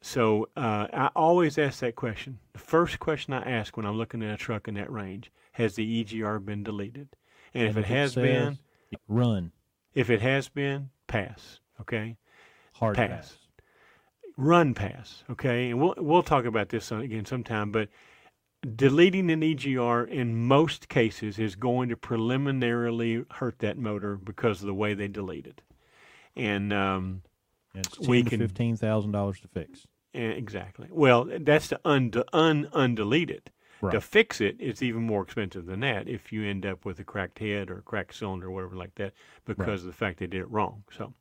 So uh, I always ask that question. The first question I ask when I'm looking at a truck in that range: Has the EGR been deleted? And, if, And it has been, run if it has been, pass. Okay, hard Pass. pass. Run pass. Okay, and we'll we'll talk about this again sometime. But deleting an EGR in most cases is going to preliminarily hurt that motor because of the way they delete it. And um, it's We ten to fifteen thousand dollars to fix. Eh, Exactly. Well, that's to un- un- undelete it. To fix it, it's even more expensive than that if you end up with a cracked head or a cracked cylinder or whatever like that because of the fact they did it wrong. So,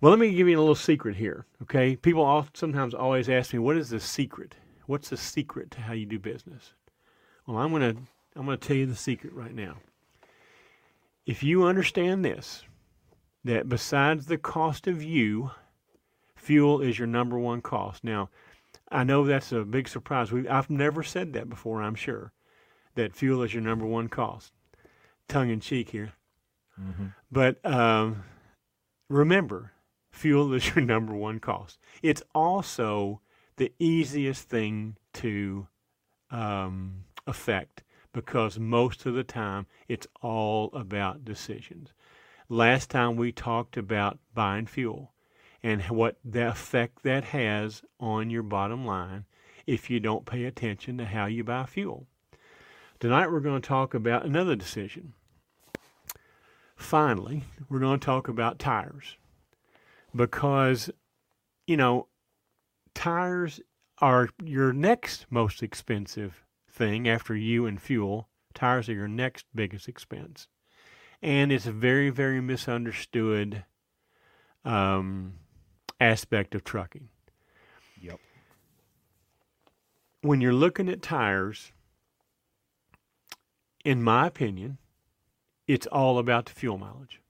well, let me give you a little secret here. Okay, people all, sometimes always ask me, "What is the secret? What's the secret to how you do business?" Well, I'm gonna I'm gonna tell you the secret right now. If you understand this, that besides the cost of you, fuel is your number one cost. Now, I know that's a big surprise. We, I've never said that before, I'm sure, that fuel is your number one cost. Tongue in cheek here. hmm But um, remember, fuel is your number one cost. It's also the easiest thing to um, affect because most of the time it's all about decisions. Last time we talked about buying fuel and what the effect that has on your bottom line if you don't pay attention to how you buy fuel. Tonight we're going to talk about another decision. Finally, we're going to talk about tires because, you know, tires are your next most expensive thing after you and fuel. Tires are your next biggest expense. And it's a very, very misunderstood um, aspect of trucking. Yep. When you're looking at tires, in my opinion, it's all about the fuel mileage.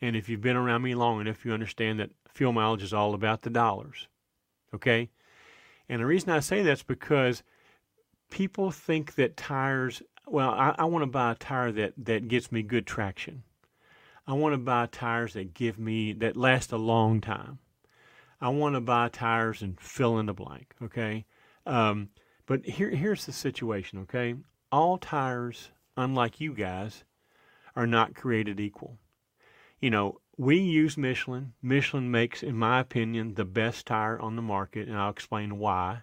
And if you've been around me long enough, you understand that fuel mileage is all about the dollars. Okay? And the reason I say that's because people think that tires, well, I, I want to buy a tire that, that gets me good traction. I want to buy tires that give me, that last a long time. I want to buy tires and fill in the blank. Okay? Um, but here, here's the situation, okay? All tires, unlike you guys, are not created equal. You know, we use Michelin. Michelin makes, in my opinion, the best tire on the market, and I'll explain why.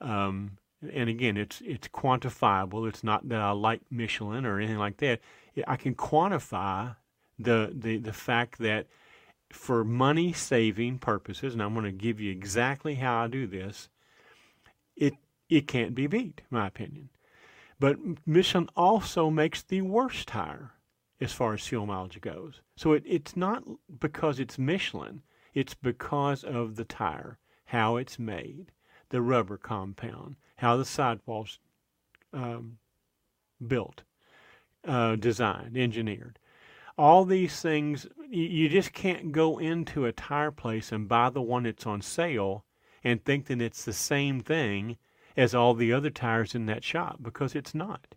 Um, and again, it's it's quantifiable. It's not that I like Michelin or anything like that. I can quantify the the the fact that for money saving purposes, and I'm going to give you exactly how I do this. It it can't be beat, in my opinion. But Michelin also makes the worst tire as far as fuel mileage goes. So it, it's not because it's Michelin, it's because of the tire, how it's made, the rubber compound, how the sidewalls um, built, uh, designed, engineered. All these things, you, you just can't go into a tire place and buy the one that's on sale and think that it's the same thing as all the other tires in that shop because it's not.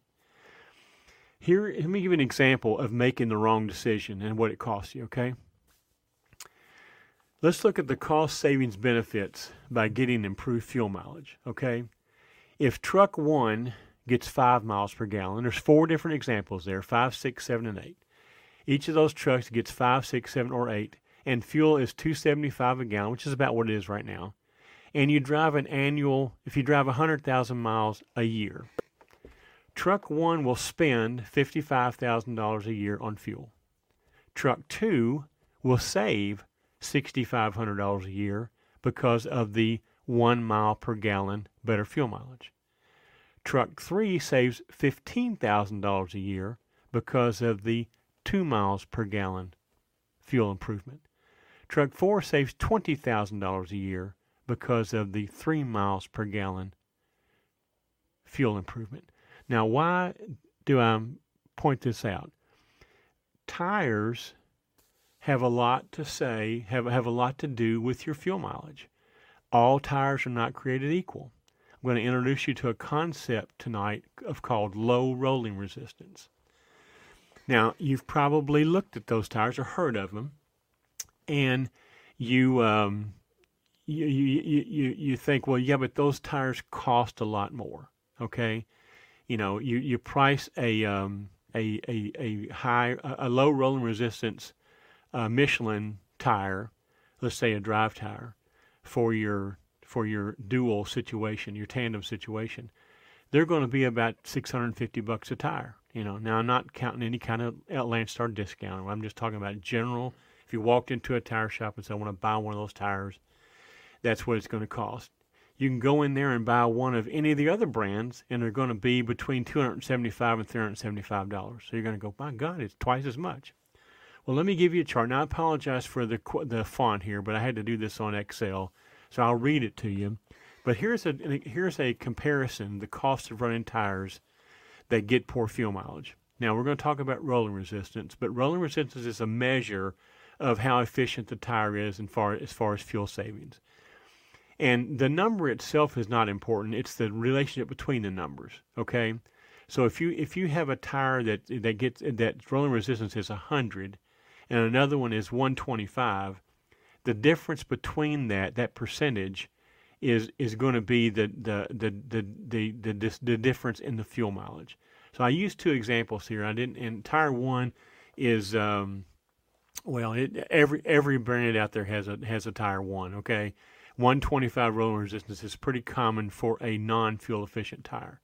Here, let me give you an example of making the wrong decision and what it costs you, okay? Let's look at the cost savings benefits by getting improved fuel mileage, okay? If truck one gets five miles per gallon, there's four different examples there five, six, seven, and eight. Each of those trucks gets five, six, seven, or eight, and fuel is 275 a gallon, which is about what it is right now. And you drive an annual, if you drive 100,000 miles a year, Truck one will spend $55,000 a year on fuel. Truck two will save $6,500 a year because of the one mile per gallon better fuel mileage. Truck 3 saves $15,000 a year because of the two miles per gallon fuel improvement. Truck 4 saves $20,000 a year because of the three miles per gallon fuel improvement. Now, why do I point this out? Tires have a lot to say, have, have a lot to do with your fuel mileage. All tires are not created equal. I'm going to introduce you to a concept tonight of called low rolling resistance. Now, you've probably looked at those tires or heard of them, and you um, you, you you you think, well, yeah, but those tires cost a lot more. Okay, you know, you you price a um, a, a a high a low rolling resistance uh, Michelin tire, let's say a drive tire, for your for your dual situation, your tandem situation, they're going to be about 650 bucks a tire. You know, now I'm not counting any kind of Landstar discount. I'm just talking about general. If you walked into a tire shop and said, "I want to buy one of those tires," that's what it's going to cost. You can go in there and buy one of any of the other brands, and they're going to be between 275 and 375 dollars. So you're going to go, "My God, it's twice as much." Well, let me give you a chart. Now, I apologize for the the font here, but I had to do this on Excel so I'll read it to you. But here's a here's a comparison: the cost of running tires that get poor fuel mileage. Now we're going to talk about rolling resistance, but rolling resistance is a measure of how efficient the tire is far as far as fuel savings. And the number itself is not important; it's the relationship between the numbers. Okay, so if you if you have a tire that that gets that rolling resistance is 100, and another one is 125 the difference between that that percentage is is going to be the the the the the, the, the, the difference in the fuel mileage. So I used two examples here. I didn't. And tire one is um, well, it, every every brand out there has a has a tire one. Okay, 125 rolling resistance is pretty common for a non-fuel efficient tire.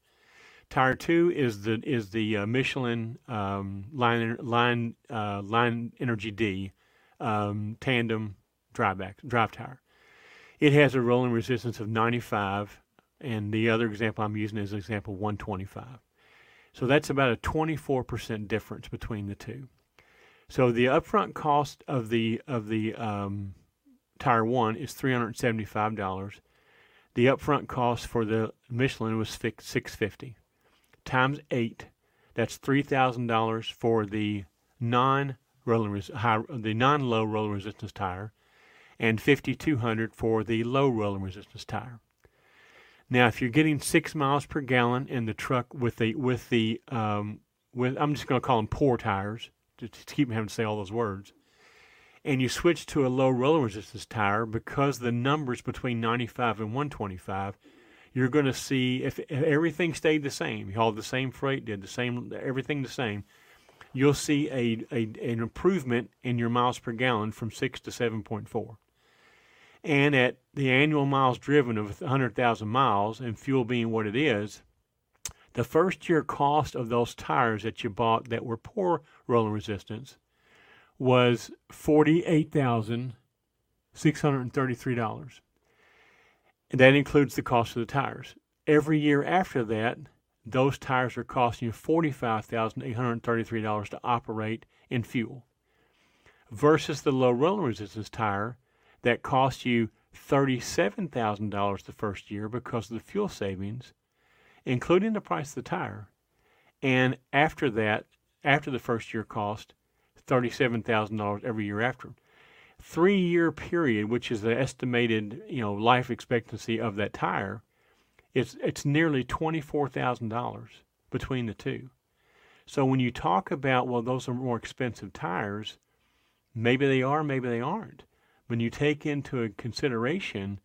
Tire two is the is the uh, Michelin um, line line uh, line Energy D um, tandem drive back drive tire. It has a rolling resistance of 95, and the other example I'm using is example 125. So that's about a 24% difference between the two. So the upfront cost of the of the um, tire one is $375. The upfront cost for the Michelin was 650 times eight. That's $3,000 for the non rolling high, the non low rolling resistance tire, and 5200 for the low rolling resistance tire. Now, if you're getting six miles per gallon in the truck with the with the um, with I'm just going to call them poor tires to, to keep having to say all those words, and you switch to a low rolling resistance tire because the numbers between 95 and 125, you're going to see if, if everything stayed the same, you hauled the same freight, did the same everything the same, you'll see a, a an improvement in your miles per gallon from six to 7.4 and at the annual miles driven of 100,000 miles and fuel being what it is, the first year cost of those tires that you bought that were poor rolling resistance was $48,633. And that includes the cost of the tires. Every year after that, those tires are costing you $45,833 to operate in fuel versus the low rolling resistance tire that costs you $37,000 the first year because of the fuel savings, including the price of the tire. And after that, after the first year cost, $37,000 every year after. Three year period, which is the estimated you know life expectancy of that tire, it's it's nearly twenty four thousand dollars between the two. So when you talk about well, those are more expensive tires, maybe they are, maybe they aren't when you take into consideration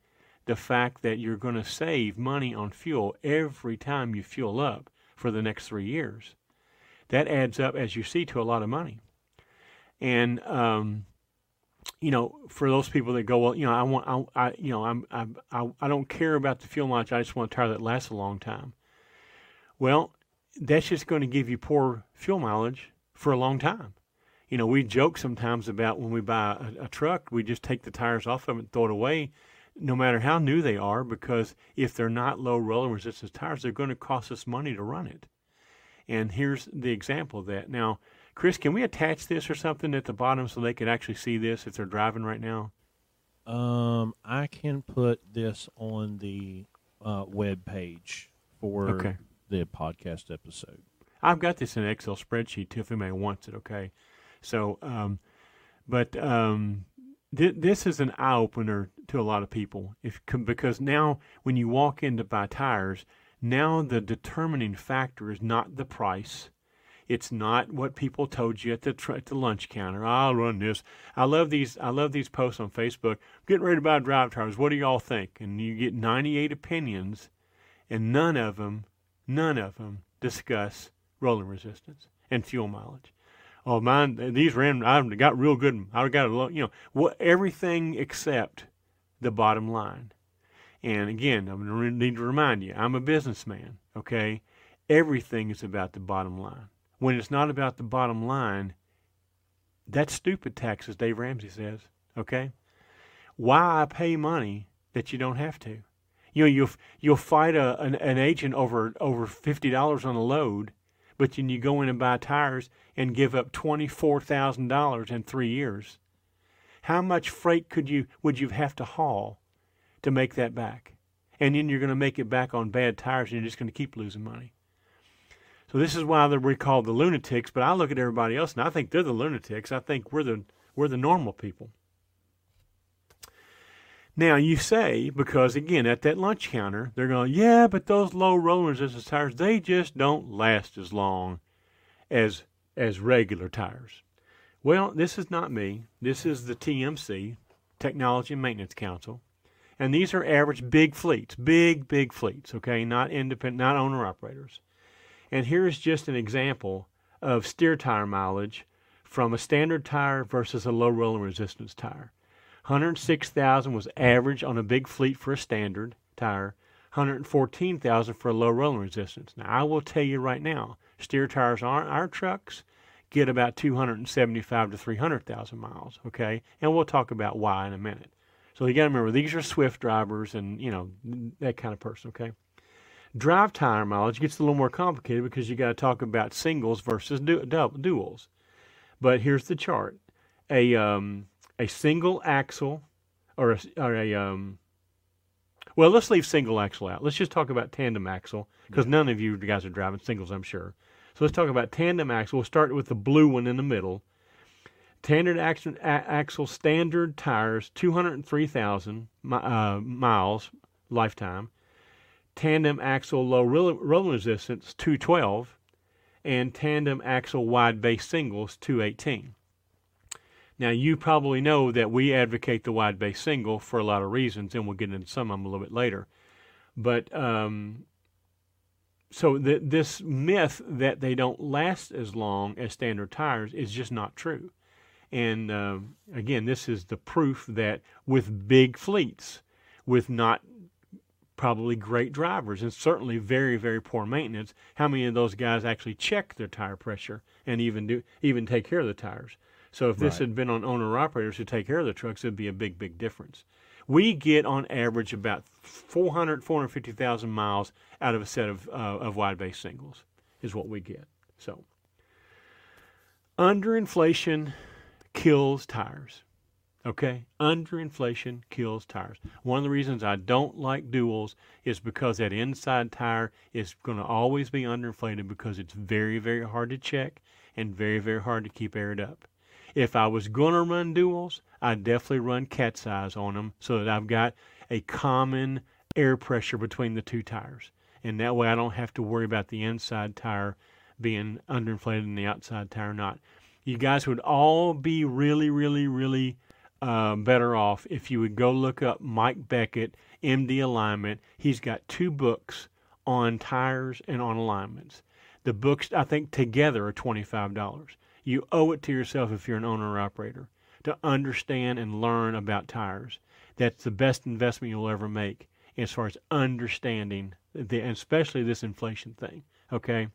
the fact that you're going to save money on fuel every time you fuel up for the next three years, that adds up, as you see, to a lot of money. And um, you know, for those people that go, well, you know, I want, I, I you know, I'm, I, I, I don't care about the fuel mileage. I just want a tire that lasts a long time. Well, that's just going to give you poor fuel mileage for a long time You know, we joke sometimes about when we buy a, a truck, we just take the tires off of it and throw it away, no matter how new they are, because if they're not low rolling resistance tires, they're going to cost us money to run it. And here's the example of that. Now, Chris, can we attach this or something at the bottom so they can actually see this if they're driving right now? Um, I can put this on the uh, web page for Okay. the podcast episode. I've got this in an Excel spreadsheet too, if anybody wants it. Okay, so um, but um, th- this is an eye opener to a lot of people, if because now when you walk in to buy tires, now the determining factor is not the price. It's not what people told you at the at the lunch counter. I'll run this. I love these. I love these posts on Facebook. Getting ready to buy drive tires. What do y'all think? And you get 98 opinions, and none of them, none of them discuss rolling resistance and fuel mileage. Oh, mine, these ran, I got real good. I got a lot. you know, what, everything except the bottom line. And again, to need to remind you, I'm a businessman, okay? Everything is about the bottom line. When it's not about the bottom line, that's stupid tax, as Dave Ramsey says, okay? Why I pay money that you don't have to? You know, you'll you'll fight a an, an agent over over fifty dollars on a load, but then you go in and buy tires and give up twenty four thousand dollars in three years. How much freight could you would you have to haul to make that back? And then you're going to make it back on bad tires, and you're just going to keep losing money. So this is why they're called the lunatics. But I look at everybody else, and I think they're the lunatics. I think we're the we're the normal people. Now you say because again at that lunch counter they're going, yeah, but those low roller resistance tires they just don't last as long as as regular tires. Well, this is not me. This is the TMC, Technology and Maintenance Council, and these are average big fleets, big big fleets. Okay, not independent, not owner operators. And here's just an example of steer tire mileage from a standard tire versus a low rolling resistance tire. 106,000 was average on a big fleet for a standard tire. 114,000 for a low rolling resistance. Now I will tell you right now, steer tires on our trucks get about 275 to 300,000 miles. Okay, and we'll talk about why in a minute. So you got to remember these are Swift drivers and you know that kind of person. Okay. Drive tire mileage gets a little more complicated because you got to talk about singles versus du- du- duals. But here's the chart: a um, a single axle or a, or a um, well, let's leave single axle out. Let's just talk about tandem axle because none of you guys are driving singles, I'm sure. So let's talk about tandem axle. We'll start with the blue one in the middle. Tandem axle, a- axle standard tires, 203,000 mi- uh, miles lifetime. Tandem axle low roll- rolling resistance, 212. And tandem axle wide base singles, 218. Now, you probably know that we advocate the wide base single for a lot of reasons, and we'll get into some of them a little bit later. But um, so th- this myth that they don't last as long as standard tires is just not true. And um again, this is the proof that with big fleets, with not probably great drivers and certainly very very poor maintenance, how many of those guys actually check their tire pressure and even do even take care of the tires? So if this Right. had been on owner operators who take care of the trucks, it'd be a big big difference. We get on average about 400 450,000 miles out of a set of uh, of wide base singles is what we get. So underinflation kills tires. Okay? Underinflation kills tires. One of the reasons I don't like duals is because that inside tire is going to always be underinflated because it's very, very hard to check and very, very hard to keep aired up. If I was going to run duals, I'd definitely run cat's eyes on them so that I've got a common air pressure between the two tires. And that way I don't have to worry about the inside tire being underinflated and the outside tire not. You guys would all be really, really, really uh, better off if you would go look up Mike Beckett, MD Alignment. He's got two books on tires and on alignments. The books, I think, together are $25. You owe it to yourself if you're an owner or operator to understand and learn about tires. That's the best investment you'll ever make as far as understanding, the, especially this inflation thing. Okay?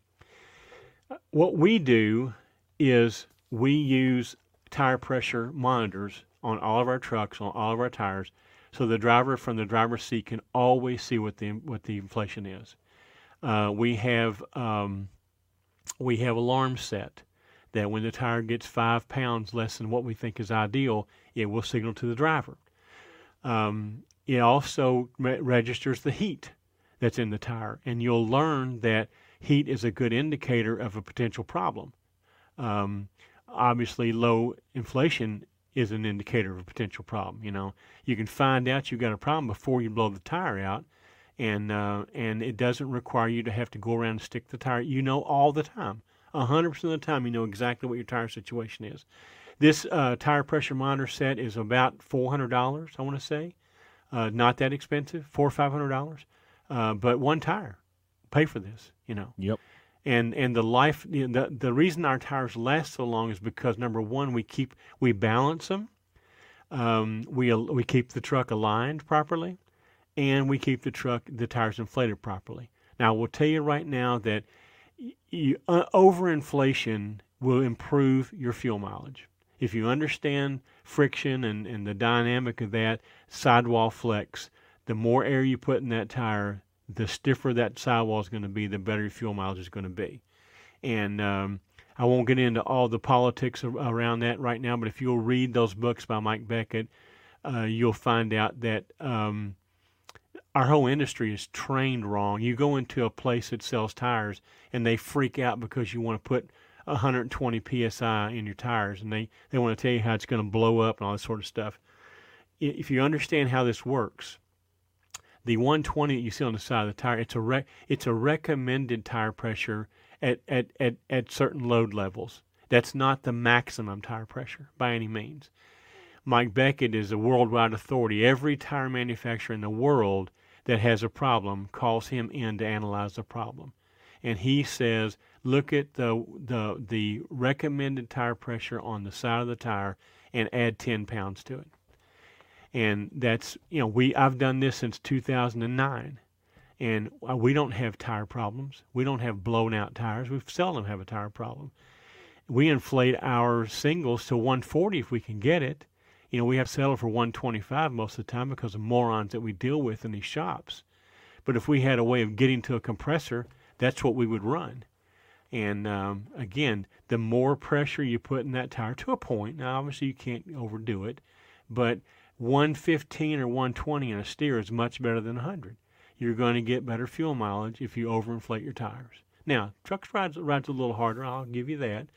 What we do is we use tire pressure monitors on all of our trucks, on all of our tires, so the driver from the driver's seat can always see what the what the inflation is. Uh, we have um, we have alarms set that when the tire gets five pounds less than what we think is ideal, it will signal to the driver. Um, it also re- registers the heat that's in the tire, and you'll learn that heat is a good indicator of a potential problem. Um, obviously, low inflation is an indicator of a potential problem. You know, you can find out you've got a problem before you blow the tire out, and uh, and it doesn't require you to have to go around and stick the tire. You know all the time, hundred percent of the time, you know exactly what your tire situation is. This uh, tire pressure monitor set is about four hundred dollars. I want to say, uh, not that expensive, four or five hundred dollars, uh, but one tire, pay for this. You know. Yep and and the life you know, the the reason our tires last so long is because number one we keep we balance them um, we we keep the truck aligned properly and we keep the truck the tires inflated properly. Now we'll tell you right now that you, uh, overinflation will improve your fuel mileage. If you understand friction and, and the dynamic of that sidewall flex the more air you put in that tire the stiffer that sidewall is going to be, the better your fuel mileage is going to be. And um, I won't get into all the politics around that right now, but if you'll read those books by Mike Beckett, uh, you'll find out that um, our whole industry is trained wrong. You go into a place that sells tires and they freak out because you want to put 120 psi in your tires and they, they want to tell you how it's going to blow up and all this sort of stuff. If you understand how this works, the 120 that you see on the side of the tire, it's a rec- it's a recommended tire pressure at, at, at, at certain load levels. That's not the maximum tire pressure by any means. Mike Beckett is a worldwide authority. Every tire manufacturer in the world that has a problem calls him in to analyze the problem. And he says, look at the, the, the recommended tire pressure on the side of the tire and add 10 pounds to it and that's you know we I've done this since 2009 and uh, we don't have tire problems. We don't have blown out tires. We seldom have a tire problem. We inflate our singles to 140 if we can get it. You know we have settled for 125 most of the time because of morons that we deal with in these shops. But if we had a way of getting to a compressor that's what we would run. And um, again the more pressure you put in that tire to a point now obviously you can't overdo it but 115 or 120 in a steer is much better than 100. You're going to get better fuel mileage if you overinflate your tires. Now, trucks rides, rides a little harder, I'll give you that.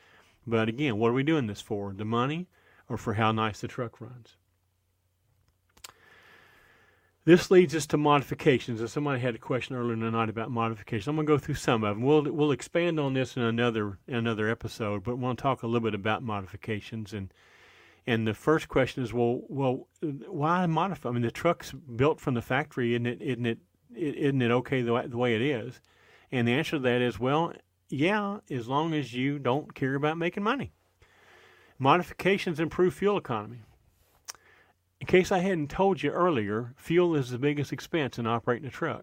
But again, what are we doing this for? The money or for how nice the truck runs? This leads us to modifications. And somebody had a question earlier tonight about modifications. I'm going to go through some of them. We'll we'll expand on this in another in another episode, but we'll talk a little bit about modifications and and the first question is, well, well, why modify? I mean, the truck's built from the factory, isn't it? Isn't it? Isn't it okay the way, the way it is? And the answer to that is, well, yeah, as long as you don't care about making money. Modifications improve fuel economy. In case I hadn't told you earlier, fuel is the biggest expense in operating a truck.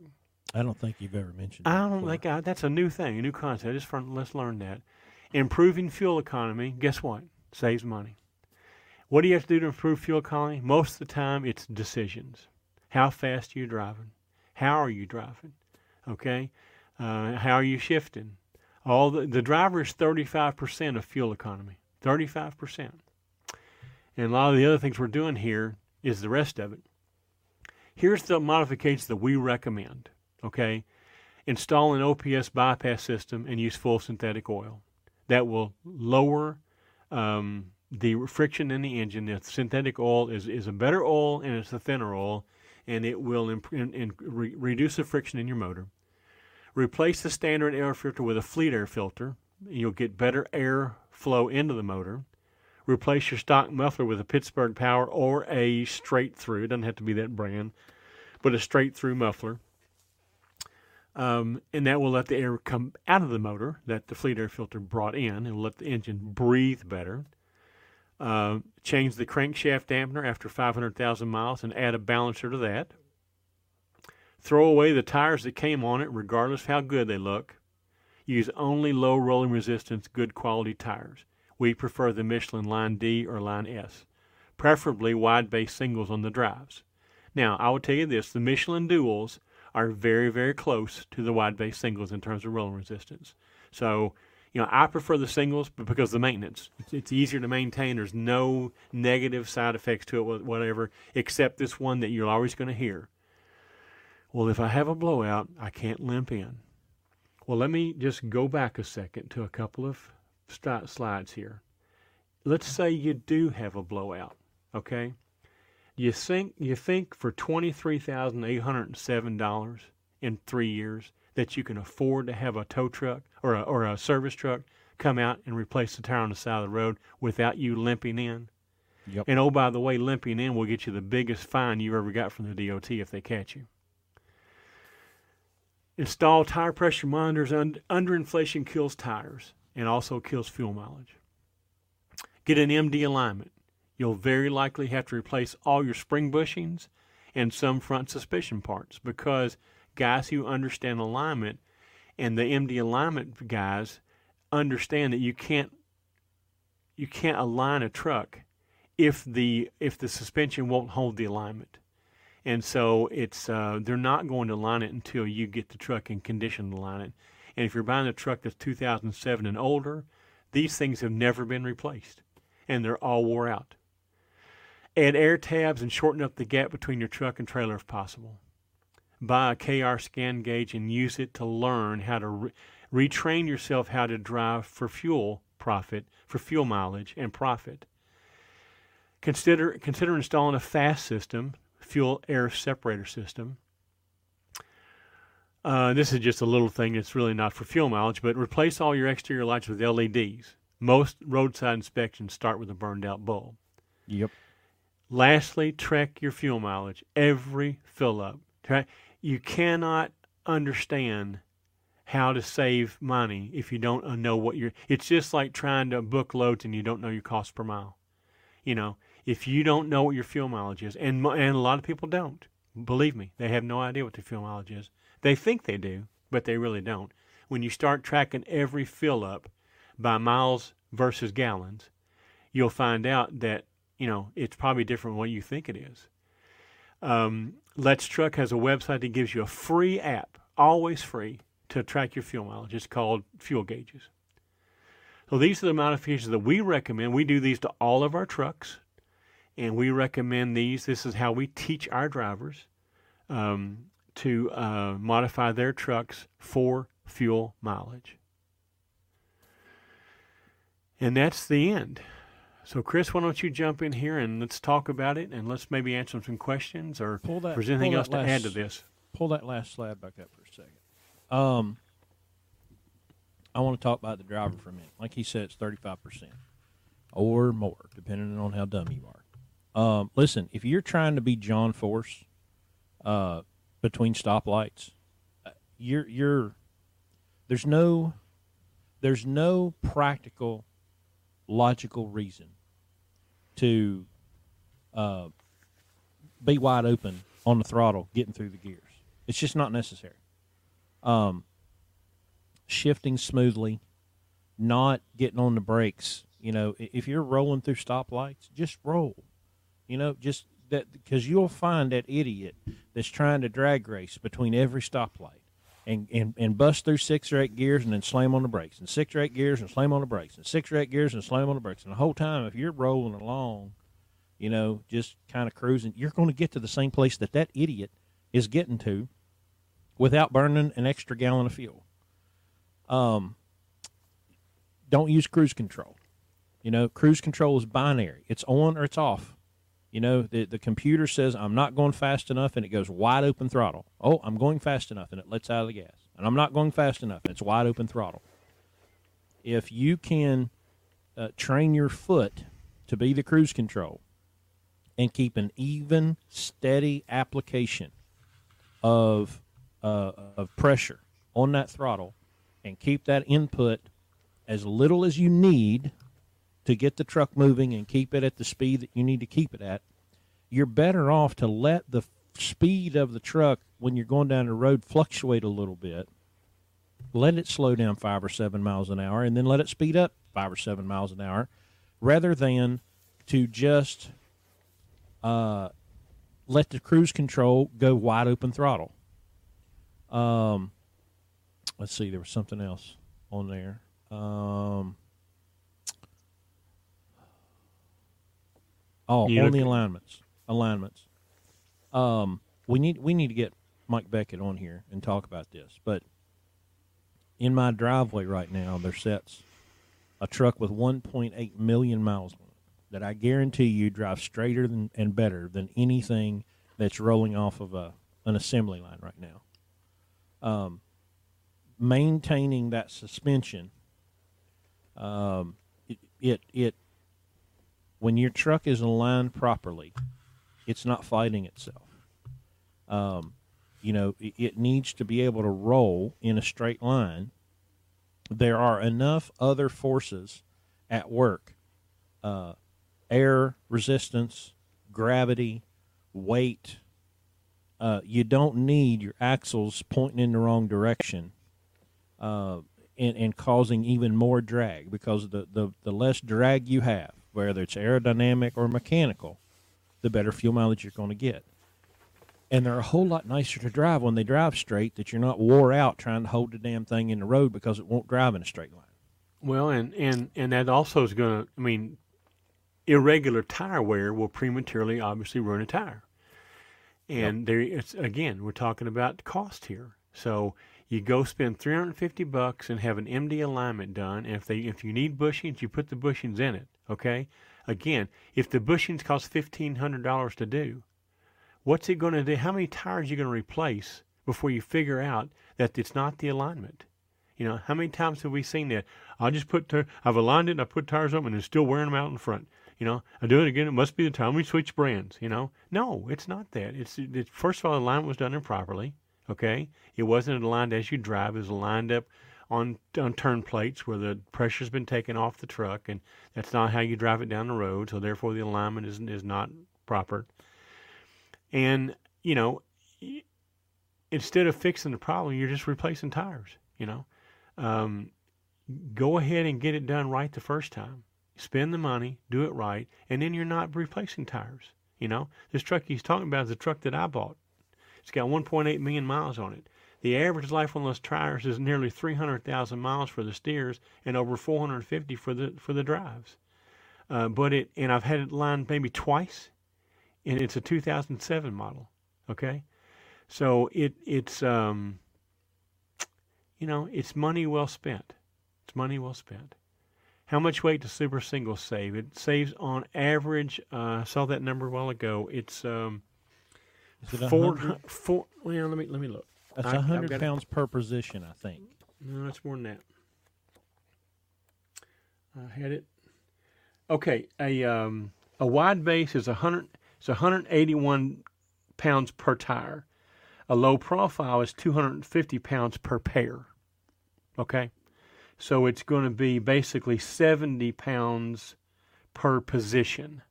I don't think you've ever mentioned. I don't think I, that's a new thing, a new concept. Just for, let's learn that. Improving fuel economy, guess what? Saves money. What do you have to do to improve fuel economy? Most of the time, it's decisions. How fast are you driving? How are you driving? Okay, uh, how are you shifting? All the, the driver is 35% of fuel economy. 35%. And a lot of the other things we're doing here is the rest of it. Here's the modifications that we recommend. Okay, install an OPS bypass system and use full synthetic oil. That will lower um, the friction in the engine. The synthetic oil is, is a better oil and it's a thinner oil, and it will imp- in, in, re- reduce the friction in your motor. Replace the standard air filter with a fleet air filter. And you'll get better air flow into the motor. Replace your stock muffler with a Pittsburgh Power or a straight through. It doesn't have to be that brand, but a straight through muffler. Um, and that will let the air come out of the motor that the fleet air filter brought in. It will let the engine breathe better. Uh, change the crankshaft dampener after 500,000 miles and add a balancer to that. Throw away the tires that came on it, regardless how good they look. Use only low rolling resistance, good quality tires. we prefer the Michelin Line D or Line S, preferably wide base singles on the drives. Now, I will tell you this the Michelin duals are very, very close to the wide base singles in terms of rolling resistance. So, you know, I prefer the singles because the maintenance. It's, it's, easier to maintain. There's no negative side effects to it, whatever, except this one that you're always going to hear. Well, if I have a blowout, I can't limp in. Well, let me just go back a second to a couple of slides here. Let's say you do have a blowout, okay? You think you think for twenty three thousand eight hundred and seven dollars in three years that you can afford to have a tow truck or a, or a service truck come out and replace the tire on the side of the road without you limping in. Yep. And oh, by the way, limping in will get you the biggest fine you ever got from the DOT if they catch you. Install tire pressure monitors. Under inflation kills tires and also kills fuel mileage. Get an MD alignment. You'll very likely have to replace all your spring bushings and some front suspension parts because guys who understand alignment and the MD alignment guys understand that you can't you can't align a truck if the if the suspension won't hold the alignment. And so it's uh, they're not going to line it until you get the truck in condition to line it. And if you're buying a truck that's 2007 and older, these things have never been replaced, and they're all wore out. Add air tabs and shorten up the gap between your truck and trailer if possible. Buy a KR scan gauge and use it to learn how to re- retrain yourself how to drive for fuel profit, for fuel mileage and profit. Consider consider installing a FASS system, fuel air separator system. Uh, this is just a little thing that's really not for fuel mileage, but replace all your exterior lights with LEDs. Most roadside inspections start with a burned out bulb. Yep. Lastly, track your fuel mileage every fill up. You cannot understand how to save money if you don't uh, know what you're. It's just like trying to book loads and you don't know your cost per mile. You know, if you don't know what your fuel mileage is, and and a lot of people don't. Believe me, they have no idea what their fuel mileage is. They think they do, but they really don't. When you start tracking every fill up by miles versus gallons, you'll find out that you know, it's probably different than what you think it is. Um, Let's Truck has a website that gives you a free app, always free, to track your fuel mileage. It's called Fuel Gauges. So these are the modifications that we recommend. We do these to all of our trucks, and we recommend these. This is how we teach our drivers um, to uh, modify their trucks for fuel mileage. And that's the end. So, Chris, why don't you jump in here and let's talk about it, and let's maybe answer some questions, or pull that, if there's anything else last, to add to this. Pull that last slide back up for a second. Um, I want to talk about the driver for a minute. Like he said, it's thirty-five percent or more, depending on how dumb you are. Um, listen, if you're trying to be John Force uh, between stoplights, uh, you're you're there's no there's no practical logical reason to uh, be wide open on the throttle, getting through the gears. It's just not necessary. Um, shifting smoothly, not getting on the brakes. You know, if you're rolling through stoplights, just roll. You know, just that because you'll find that idiot that's trying to drag race between every stoplight and, and, and bust through six or eight gears and then slam on the brakes. And six or eight gears and slam on the brakes. And six or eight gears and slam on the brakes. And the whole time if you're rolling along you know just kind of cruising you're going to get to the same place that that idiot is getting to without burning an extra gallon of fuel. Um don't use cruise control. You know cruise control is binary. It's on or it's off you know, the, the computer says I'm not going fast enough and it goes wide open throttle. Oh, I'm going fast enough and it lets out of the gas. And I'm not going fast enough and it's wide open throttle. If you can uh, train your foot to be the cruise control and keep an even, steady application of, uh, of pressure on that throttle and keep that input as little as you need – to get the truck moving and keep it at the speed that you need to keep it at, you're better off to let the speed of the truck when you're going down the road fluctuate a little bit let it slow down five or seven miles an hour, and then let it speed up five or seven miles an hour, rather than to just uh, let the cruise control go wide open throttle. Um, let's see, there was something else on there. Um, oh, You on look- the alignments, alignments. Um, we need we need to get Mike Beckett on here and talk about this. But in my driveway right now, there sits a truck with 1.8 million miles on it that I guarantee you drives straighter than, and better than anything that's rolling off of a an assembly line right now. Um, maintaining that suspension, um, it, it it when your truck is aligned properly, it's not fighting itself. Um, you know, it, it needs to be able to roll in a straight line. There are enough other forces at work uh, air resistance, gravity, weight. Uh, you don't need your axles pointing in the wrong direction uh, and, and causing even more drag because the, the, the less drag you have, whether it's aerodynamic or mechanical, the better fuel mileage you're going to get. And they're a whole lot nicer to drive when they drive straight that you're not wore out trying to hold the damn thing in the road because it won't drive in a straight line. Well, and and and that also is going to. I mean, irregular tire wear will prematurely, obviously, ruin a tire. And there, it's again, we're talking about cost here. So you go spend 350 bucks and have an MD alignment done. And if they, if you need bushings, you put the bushings in it. Okay. Again, if the bushings cost fifteen hundred dollars to do, what's it going to do? How many tires are you going to replace before you figure out that it's not the alignment? You know, how many times have we seen that? I'll just put, I've aligned it, and I put tires on, and it's still wearing them out in front. You know, I do it again. It must be the time we switch brands. You know, no, it's not that. It's it, first of all, the alignment was done improperly. Okay, it wasn't aligned as you drive. It was aligned up on on turn plates where the pressure's been taken off the truck, and that's not how you drive it down the road. So therefore, the alignment is is not proper. And you know, instead of fixing the problem, you're just replacing tires. You know, um, go ahead and get it done right the first time. Spend the money, do it right, and then you're not replacing tires. You know, this truck he's talking about is the truck that I bought. It's got 1.8 million miles on it. The average life on those tires is nearly 300,000 miles for the steers and over 450 for the for the drives. Uh, but it and I've had it lined maybe twice, and it's a 2007 model. Okay, so it it's um, you know it's money well spent. It's money well spent. How much weight does Super Single save? It saves on average. Uh, I saw that number a while ago. It's um, Is it four, four. Well, let me let me look. That's a hundred it. pounds per position, I think. No, it's more than that. I had it. Okay, a um, a wide base is a hundred. It's 181 pounds per tire. A low profile is 250 pounds per pair. Okay, so it's going to be basically 70 pounds per position.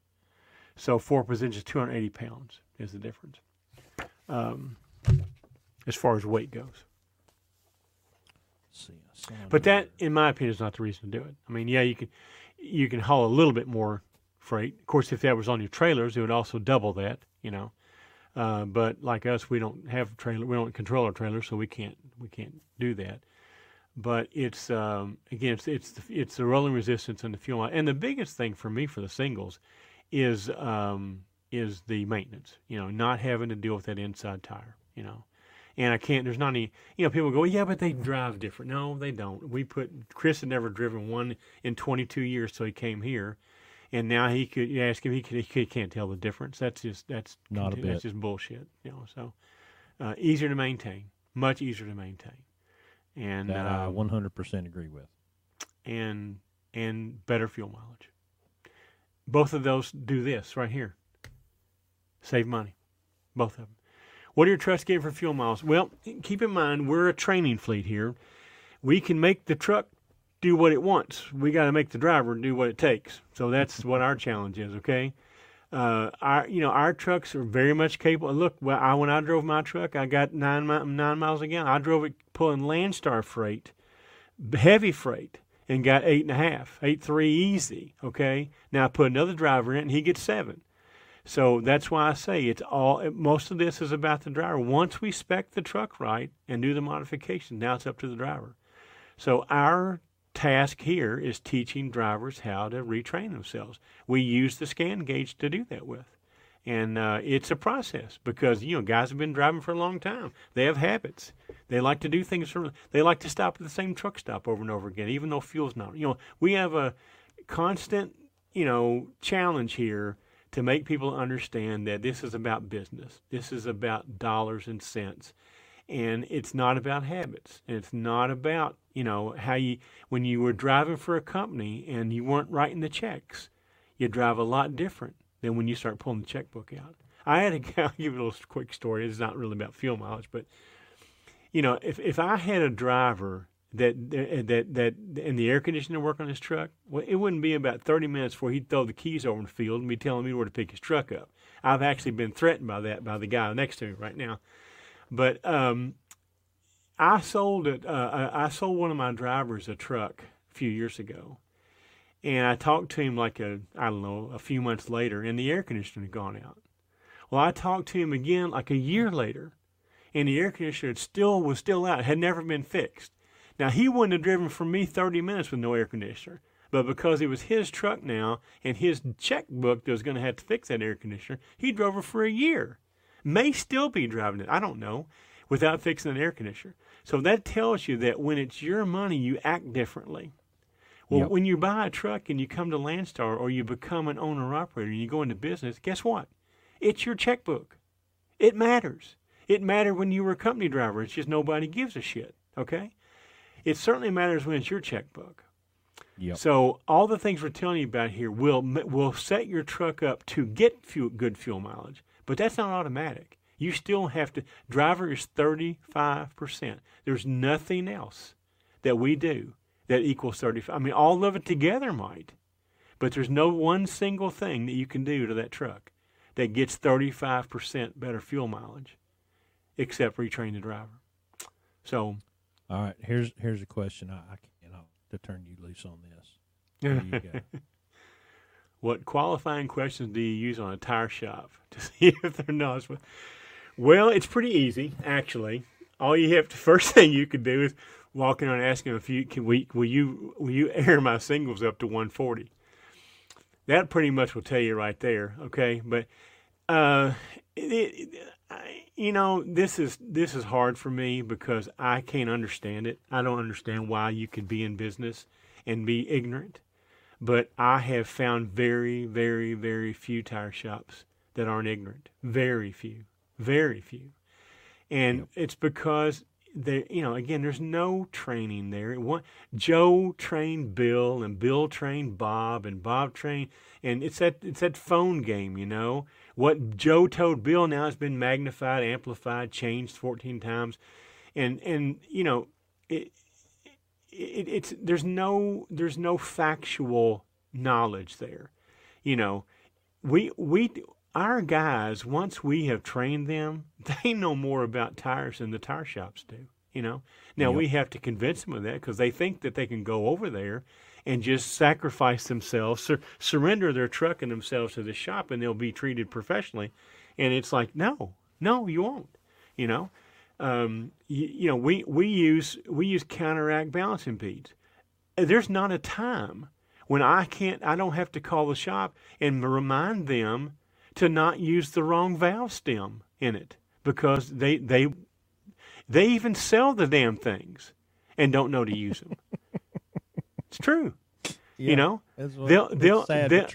So four positions, 280 pounds is the difference. Um, as far as weight goes. See, But that, in my opinion, is not the reason to do it. I mean, yeah, you can you can haul a little bit more freight. Of course, if that was on your trailers, it would also double that. You know, uh, but like us, we don't have a trailer. We don't control our trailers, so we can't we can't do that. But it's um, again, it's it's the, it's the rolling resistance and the fuel. line. And the biggest thing for me for the singles is um, is the maintenance. You know, not having to deal with that inside tire. You know, and I can't. There's not any. You know, people go, yeah, but they drive different. No, they don't. We put Chris had never driven one in 22 years till he came here, and now he could. You ask him, he, could, he can't tell the difference. That's just that's Not a bit. That's just bullshit. You know, so uh, easier to maintain, much easier to maintain, and that I uh, 100% agree with. and and better fuel mileage. Both of those do this right here. Save money. Both of them. What are your trucks getting for fuel miles? Well, keep in mind we're a training fleet here. We can make the truck do what it wants. We got to make the driver do what it takes. So that's what our challenge is. Okay. Uh, our you know our trucks are very much capable. Look, well, I, when I drove my truck, I got nine mi- nine miles a gallon. I drove it pulling Landstar freight, heavy freight, and got eight and a half, eight three easy. Okay, now I put another driver in, and he gets seven. So that's why I say it's all. Most of this is about the driver. Once we spec the truck right and do the modification, now it's up to the driver. So our task here is teaching drivers how to retrain themselves. We use the scan gauge to do that with. And uh, it's a process because you know guys have been driving for a long time. They have habits. They like to do things. For, they like to stop at the same truck stop over and over again, even though fuel's not. You know, we have a constant you know challenge here to make people understand that this is about business. This is about dollars and cents. And it's not about habits. And it's not about, you know, how you, when you were driving for a company and you weren't writing the checks, you drive a lot different than when you start pulling the checkbook out. I had a, I'll give you a little quick story. It's not really about fuel mileage, but, you know, if, if I had a driver that that that and the air conditioner work on his truck, well, it wouldn't be about 30 minutes before he'd throw the keys over in the field and be telling me where to pick his truck up. I've actually been threatened by that by the guy next to me right now. But um, I sold it. Uh, I sold one of my drivers a truck a few years ago, and I talked to him like a I don't know a few months later, and the air conditioner had gone out. Well, I talked to him again like a year later, and the air conditioner still was still out, had never been fixed. Now, he wouldn't have driven for me 30 minutes with no air conditioner. But because it was his truck now and his checkbook that was going to have to fix that air conditioner, he drove it for a year. May still be driving it, I don't know, without fixing an air conditioner. So that tells you that when it's your money, you act differently. Well, yep. when you buy a truck and you come to Landstar or you become an owner operator and you go into business, guess what? It's your checkbook. It matters. It mattered when you were a company driver. It's just nobody gives a shit. Okay? It certainly matters when it's your checkbook. Yep. So all the things we're telling you about here will will set your truck up to get fuel, good fuel mileage, but that's not automatic. You still have to. Driver is thirty five percent. There's nothing else that we do that equals thirty five. I mean, all of it together might, but there's no one single thing that you can do to that truck that gets thirty five percent better fuel mileage, except retrain the driver. So all right, here's here's a question I, I you know to turn you loose on this. what qualifying questions do you use on a tire shop to see if they're not? Well, it's pretty easy actually. All you have to first thing you could do is walk in and ask them if you can we will you will you air my singles up to 140. That pretty much will tell you right there. Okay, but uh, it, it, you know, this is this is hard for me because I can't understand it. I don't understand why you could be in business and be ignorant. But I have found very, very, very few tire shops that aren't ignorant. Very few, very few, and yep. it's because there, you know, again, there's no training there. One, Joe trained Bill, and Bill trained Bob, and Bob trained, and it's that it's that phone game, you know. What Joe told Bill now has been magnified, amplified, changed 14 times, and and you know, it, it it's there's no there's no factual knowledge there, you know. We we our guys, once we have trained them, they know more about tires than the tire shops do. You know, now yep. we have to convince them of that because they think that they can go over there and just sacrifice themselves, sur- surrender their truck and themselves to the shop, and they'll be treated professionally. And it's like, no, no, you won't. You know, um, you, you know, we we use we use counteract balancing beads. There's not a time when I can't, I don't have to call the shop and remind them to not use the wrong valve stem in it because they they they even sell the damn things and don't know to use them. it's true. Yeah, you know, what, they'll they'll they'll,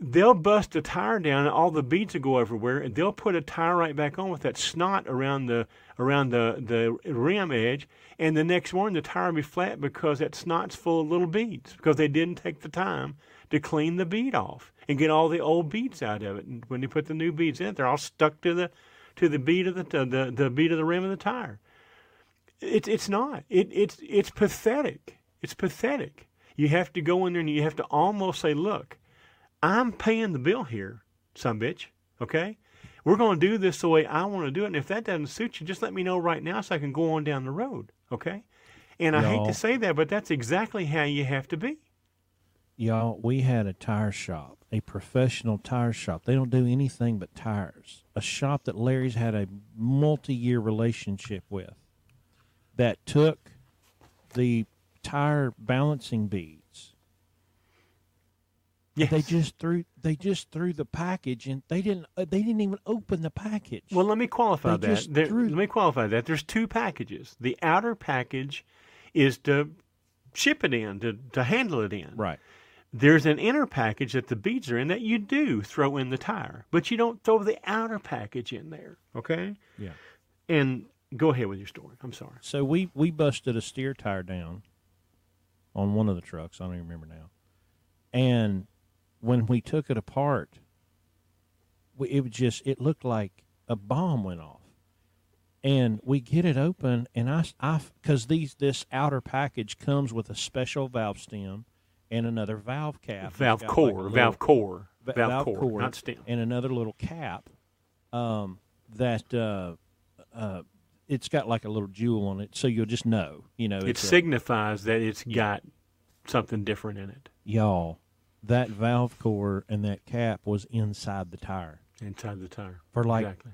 they'll bust a tire down and all the beads will go everywhere and they'll put a tire right back on with that snot around the around the the rim edge and the next morning the tire will be flat because that snot's full of little beads because they didn't take the time to clean the bead off and get all the old beads out of it. And when you put the new beads in, they're all stuck to the to the bead of the the, the bead of the rim of the tire. It's it's not. It it's it's pathetic. It's pathetic. You have to go in there and you have to almost say, "Look, I'm paying the bill here. some bitch. Okay? We're going to do this the way I want to do it. And if that doesn't suit you, just let me know right now so I can go on down the road. Okay? And I hate to say that, but that's exactly how you have to be. Y'all, we had a tire shop, a professional tire shop. They don't do anything but tires. A shop that Larry's had a multi year relationship with that took the tire balancing beads. Yes. They just threw they just threw the package and they didn't uh, they didn't even open the package. Well, let me qualify They that. just There- threw- let me qualify that. There's two packages. The outer package is to ship it in, to, to handle it in. right. There's an inner package that the beads are in that you do throw in the tire, but you don't throw the outer package in there. Okay? Yeah. And go ahead with your story. I'm sorry. So we we busted a steer tire down on one of the trucks. I don't even remember now. And when we took it apart, we, it was just it looked like a bomb went off. And we get it open, and I I because these this outer package comes with a special valve stem and another valve cap. Valve got like core, little- valve core, va- valve, core, not stem. and another little cap um, that uh, uh, it's got like a little jewel on it, so you'll just know. You know, It it's a- signifies that it's got something different in it y'all. That valve core and that cap was inside the tire inside the tire. for like exactly.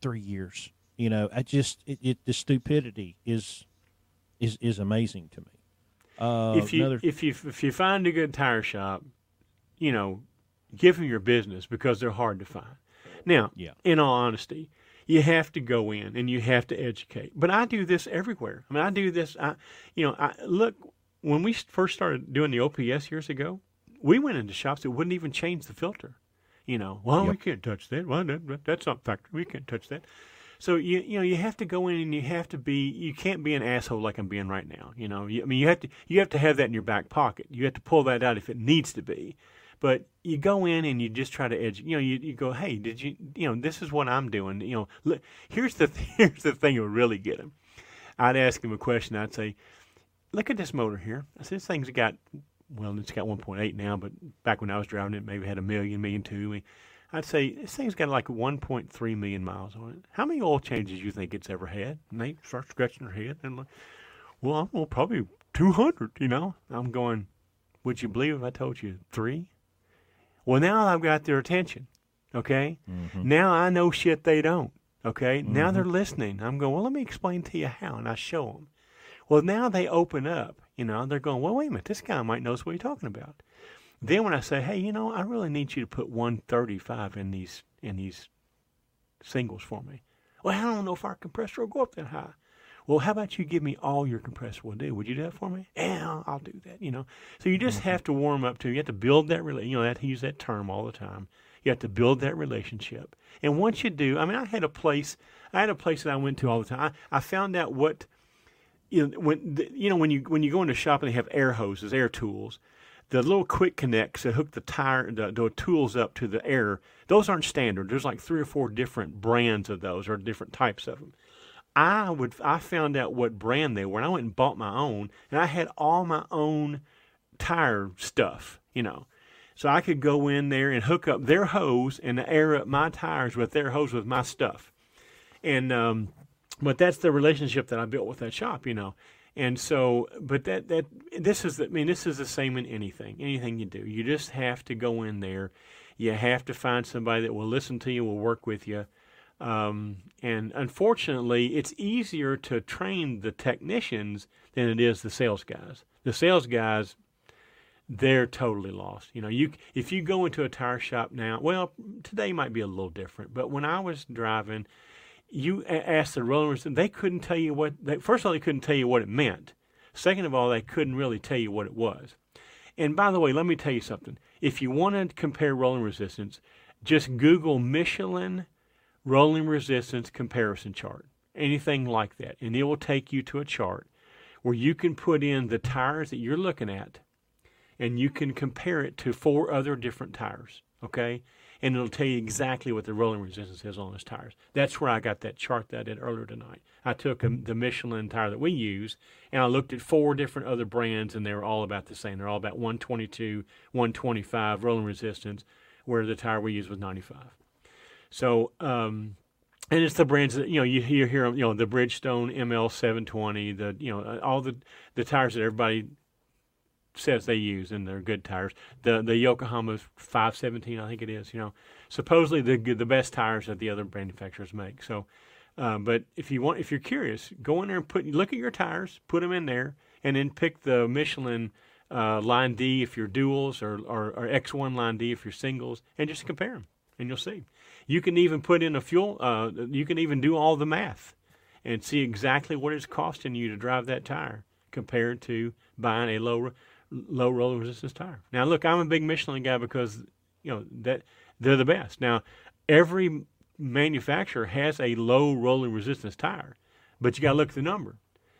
three years. You know, I just it, it the stupidity is is is amazing to me. Uh, if you another, if you if you find a good tire shop, you know, give them your business because they're hard to find. Now, Yeah. in all honesty, you have to go in and you have to educate. But I do this everywhere. I mean, I do this. I, you know, I look when we first started doing the OPS years ago, we went into shops that wouldn't even change the filter. You know, well, we can't touch that. Well, that- that's not factory. We can't touch that. So you you know you have to go in and you have to be you can't be an asshole like I'm being right now. You know, you, I mean you have to you have to have that in your back pocket. You have to pull that out if it needs to be. But you go in and you just try to edge. You know, you, you go, hey, did you? You know, this is what I'm doing. You know, look, here's the here's the thing that would really get him. I'd ask him a question. I'd say, look at this motor here. I said, this thing's got well, it's got 1.8 now, but back when I was driving it, maybe had a million, million two. I'd say this thing's got like 1.3 million miles on it. How many oil changes do you think it's ever had? And they start scratching their head and like, well, I don't know, probably 200. You know, I'm going. Would you believe if I told you three? Well, now I've got their attention. Okay. Mhm. Now I know shit they don't. Okay. Now they're listening. I'm going. Well, let me explain to you how, and I show them. Well, now they open up. You know, they're going. Well, wait a minute. This guy might knows what he's talking about. Then when I say, hey, you know, I really need you to put 135 in these in these singles for me. Well, I don't know if our compressor will go up that high. Well, how about you give me all your compressor will do? Would you do that for me? Yeah, I'll, do that. You know, so you just have to warm up to. You have to build that rela- You know, I have to use that term all the time. You have to build that relationship, and once you do, I mean, I had a place. I had a place that I went to all the time. I, I found out what you know when the, you know when you when you go into a shop and they have air hoses, air tools, the little quick connects that hook the tire the, the tools up to the air. Those aren't standard. There's like three or four different brands of those or different types of them. I would I found out what brand they were, and I went and bought my own, and I had all my own tire stuff, you know. So I could go in there and hook up their hose and air up my tires with their hose with my stuff. And um, but that's the relationship that I built with that shop, you know. And so, but that that this is the, I mean this is the same in anything, anything you do. You just have to go in there. You have to find somebody that will listen to you, will work with you. Um, and unfortunately, it's easier to train the technicians than it is the sales guys. The sales guys, they're totally lost. You know, you if you go into a tire shop now, well, today might be a little different, but when I was driving, you asked the rollers, and they couldn't tell you what. They, first of all, they couldn't tell you what it meant. Second of all, they couldn't really tell you what it was. And by the way, let me tell you something. If you want to compare rolling resistance, just Google Michelin rolling resistance comparison chart, anything like that, and it will take you to a chart where you can put in the tires that you're looking at and you can compare it to four other different tires, okay? And it'll tell you exactly what the rolling resistance is on those tires. That's where I got that chart that I did earlier tonight. I took a, the Michelin tire that we use and I looked at four different other brands and they were all about the same. They're all about 122, 125 rolling resistance where the tire we use was 95. So, um, and it's the brands that you know you, hear you know the Bridgestone ML720, the you know all the the tires that everybody says they use and they're good tires. The the Yokohama 517, I think it is. You know, supposedly the the best tires that the other manufacturers make. So, uh, but if you want, if you're curious, go in there and put look at your tires, put them in there, and then pick the Michelin uh, Line D if you're duals or, or, or X1 Line D if you're singles, and just compare them, and you'll see. You can even put in a fuel. Uh, you can even do all the math and see exactly what it's costing you to drive that tire compared to buying a low low roller resistance tire. Now, look, I'm a big Michelin guy because you know that they're the best. Now, every manufacturer has a low rolling resistance tire, but you got to look at the number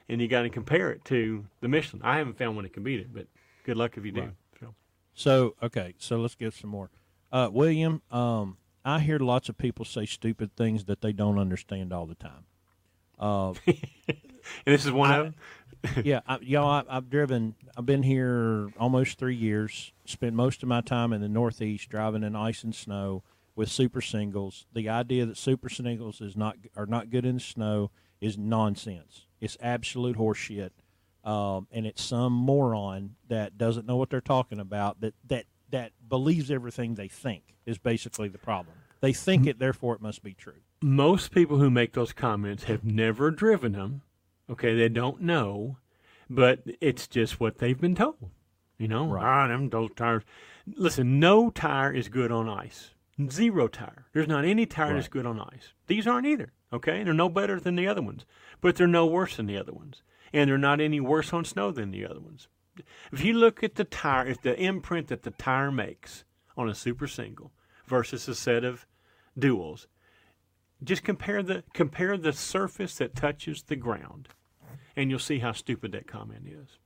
and you got to compare it to the Michelin. I haven't found one that can beat it, but good luck if you do. Right. So, So okay, so let's get some more. Uh, William, um, I hear lots of people say stupid things that they don't understand all the time. Uh, and this is one I- of them. yeah, I, y'all, I, I've driven. I've been here almost three years. Spent most of my time in the Northeast driving in ice and snow with super singles. The idea that super singles is not are not good in the snow is nonsense. It's absolute horseshit, um, and it's some moron that doesn't know what they're talking about. That that that believes everything they think is basically the problem. They think it, therefore it must be true. most people who make those comments have never driven them. Okay, they don't know, but it's just what they've been told. You know, Right. ah, them those tires. Listen, no tire is good on ice. Zero tire. There's not any tire that's good on ice. These aren't either. Okay, they're no better than the other ones, but they're no worse than the other ones, and they're not any worse on snow than the other ones. If you look at the tire, if the imprint that the tire makes on a super single versus a set of duals, just compare the compare the surface that touches the ground, and you'll see how stupid that comment is.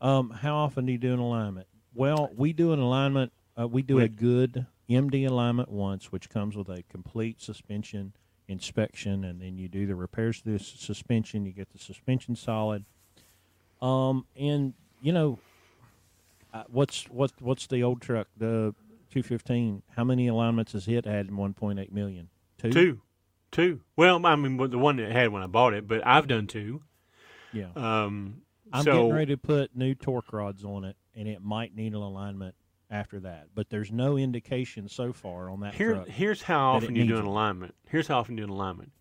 Um, how often do you do an alignment? Well, we do an alignment. Uh, we do a good MD alignment once, which comes with a complete suspension inspection, and then you do the repairs to the suspension. You get the suspension solid. Um, and you know, uh, what's what what's the old truck, the 215? How many alignments has it had in 1.8 million? Two, two. Well, I mean, the one that I had when I bought it, but I've done two. Yeah. Um, I'm so getting ready to put new torque rods on it, and it might need an alignment after that. But there's no indication so far on that Here, here's how often you do an it. alignment. Here's how often you do an alignment.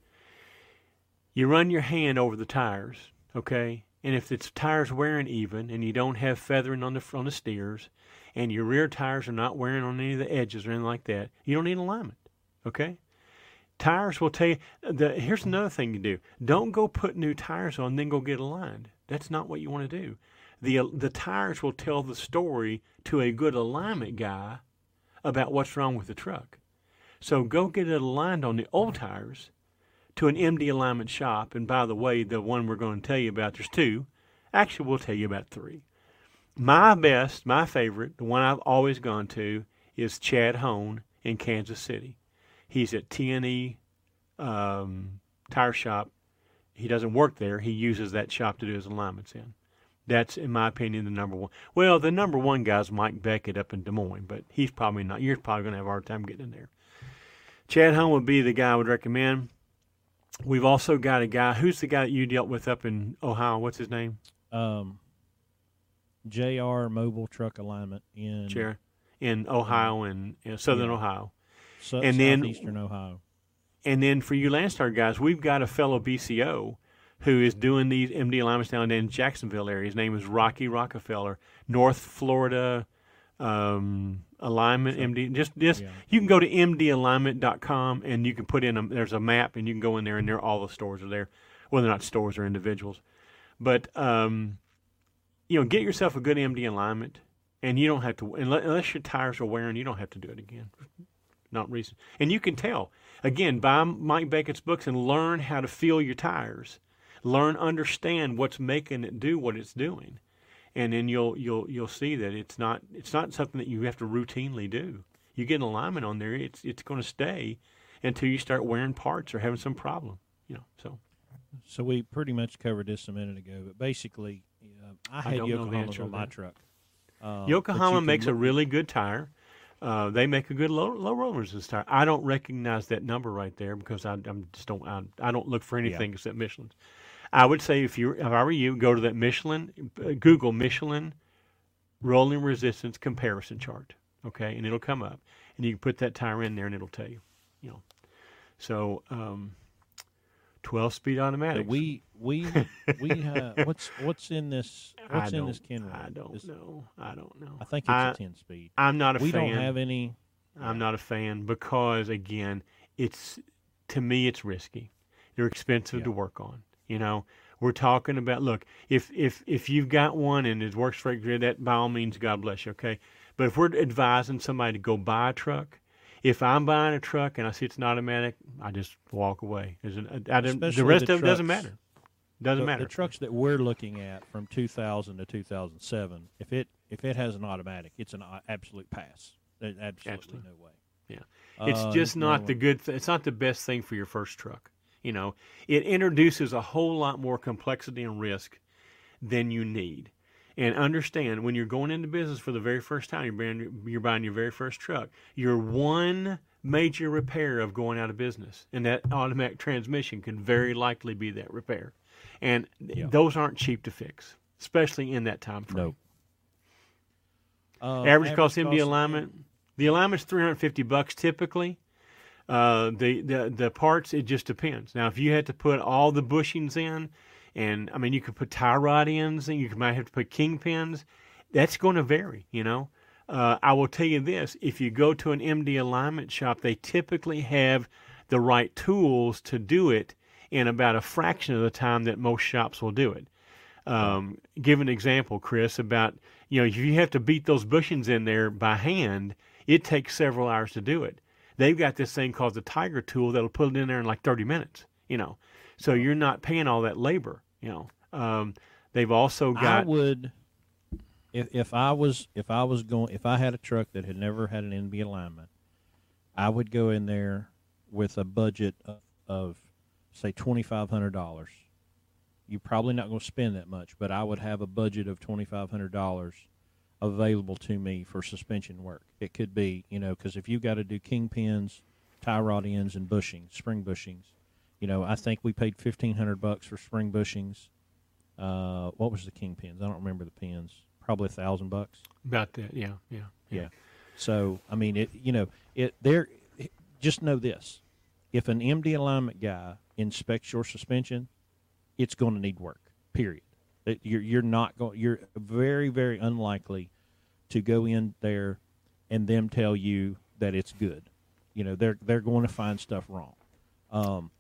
You run your hand over the tires, okay? And if the tires wearing even, and you don't have feathering on the on the steers, and your rear tires are not wearing on any of the edges or anything like that, you don't need alignment, okay? Tires will tell you. The, here's another thing you do: don't go put new tires on, then go get aligned. That's not what you want to do. The the tires will tell the story to a good alignment guy about what's wrong with the truck. So go get it aligned on the old tires to an MD alignment shop. And by the way, the one we're going to tell you about, there's two. Actually, we'll tell you about three. My best, my favorite, the one I've always gone to is Chad Hone in Kansas City. He's at TNE um, Tire Shop. He doesn't work there. He uses that shop to do his alignments in. That's, in my opinion, the number one. Well, the number one guy's Mike Beckett up in Des Moines, but he's probably not. You're probably going to have a hard time getting in there. Chad Home would be the guy I would recommend. We've also got a guy. Who's the guy that you dealt with up in Ohio? What's his name? um, JR Mobile Truck Alignment in Chair in Ohio and Southern Yeah. Ohio. And then- southeastern Ohio. And then for you Landstar guys, we've got a fellow BCO who is doing these MD alignments down in Jacksonville area. His name is Rocky Rockefeller, North Florida um, alignment MD. Just just Yeah. you can go to mdalignment.com and you can put in a there's a map and you can go in there and there all the stores are there. Well, they're not stores; they're individuals. But um, you know, get yourself a good MD alignment, and you don't have to unless, unless your tires are wearing. You don't have to do it again. Not reason. and you can tell again buy Mike Beckett's books and learn how to feel your tires. Learn, understand what's making it do what it's doing, and then you'll you'll you'll see that it's not it's not something that you have to routinely do. You get an alignment on there, it's it's going to stay until you start wearing parts or having some problem. You know, so So we pretty much covered this a minute ago, but basically, uh, I had don't know the Yokohamas answer on my that. truck. Uh, Yokohama makes a really good tire. Uh, they make a good low, low road resistance tire. I don't recognize that number right there because I, I'm just don't I, I don't look for anything except Michelin's. I would say if you if I were you, go to that Michelin, uh, Google Michelin rolling resistance comparison chart, okay, and it'll come up, and you can put that tire in there, and it'll tell you, you know. So, um, twelve speed automatic. we we we uh, what's what's in this what's in this Kenworth? I don't know. I don't know. I think it's I, a ten speed. I'm not a We fan. We don't have any. I'm not a fan because again, it's to me it's risky. They're expensive Yeah. to work on. You know, we're talking about look, if if if you've got one and it works for you, that by all means, God bless you. Okay, but if we're advising somebody to go buy a truck, if I'm buying a truck and I see it's an automatic, I just walk away. An- I don't- the rest the of it doesn't matter. Doesn't the, matter. The trucks that we're looking at from 2000 to 2007, if it if it has an automatic, it's an absolute pass. There's absolutely, Absolutely. no way. Yeah. It's Uh, just not no. the good. Th- it's not the best thing for your first truck. You know, it introduces a whole lot more complexity and risk than you need. And understand when you're going into business for the very first time, you're buying, you're buying your very first truck. Your one major repair of going out of business, and that automatic transmission can very likely be that repair. And Yeah. those aren't cheap to fix, especially in that time frame. No. Uh, average cost MD alignment. The alignment's 350 bucks typically. Uh, the, the the parts it just depends. Now, if you had to put all the bushings in, and I mean you could put tie rod ends, and you might have to put kingpins. That's going to vary, you know. Uh, I will tell you this: if you go to an MD alignment shop, they typically have the right tools to do it in about a fraction of the time that most shops will do it. Um, give an example, Chris, about you know if you have to beat those bushings in there by hand, it takes several hours to do it. They've got this thing called the Tiger tool that'll put it in there in like 30 minutes. You know, so you're not paying all that labor. You know, um, they've also got. I would, if if I was if I was going if I had a truck that had never had an MD alignment, I would go in there with a budget of, of say twenty five hundred dollars. You're probably not going to spend that much, but I would have a budget of twenty five hundred dollars available to me for suspension work. It could be, you know, because if you've got to do kingpins, tie rod ends, and bushings, spring bushings, you know, I think we paid fifteen hundred bucks for spring bushings. Uh, what was the kingpins? I don't remember the pins. Probably a thousand bucks. about that. Yeah, yeah, Yeah. So I mean, it you know it there. Just know this: if an MD alignment guy inspects your suspension, it's going to need work. Period. It, you're you're not going. You're very very unlikely to go in there and them tell you that it's good. You know they're they're going to find stuff wrong. Um,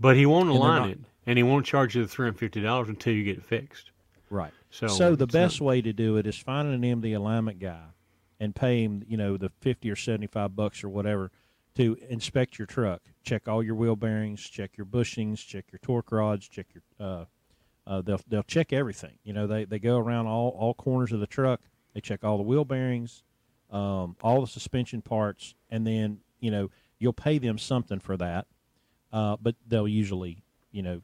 But he won't align not- it, and he won't charge you the three hundred fifty dollars until you get it fixed. Right. So, So, the it's not- best way to do it is find an MD alignment guy and pay him, you know, the fifty or seventy-five bucks or whatever to inspect your truck, check all your wheel bearings, check your bushings, check your torque rods, check your. Uh, uh, they'll they'll check everything. You know, they they go around all all corners of the truck. They check all the wheel bearings, um, all the suspension parts, and then you know you'll pay them something for that, uh, but they'll usually you know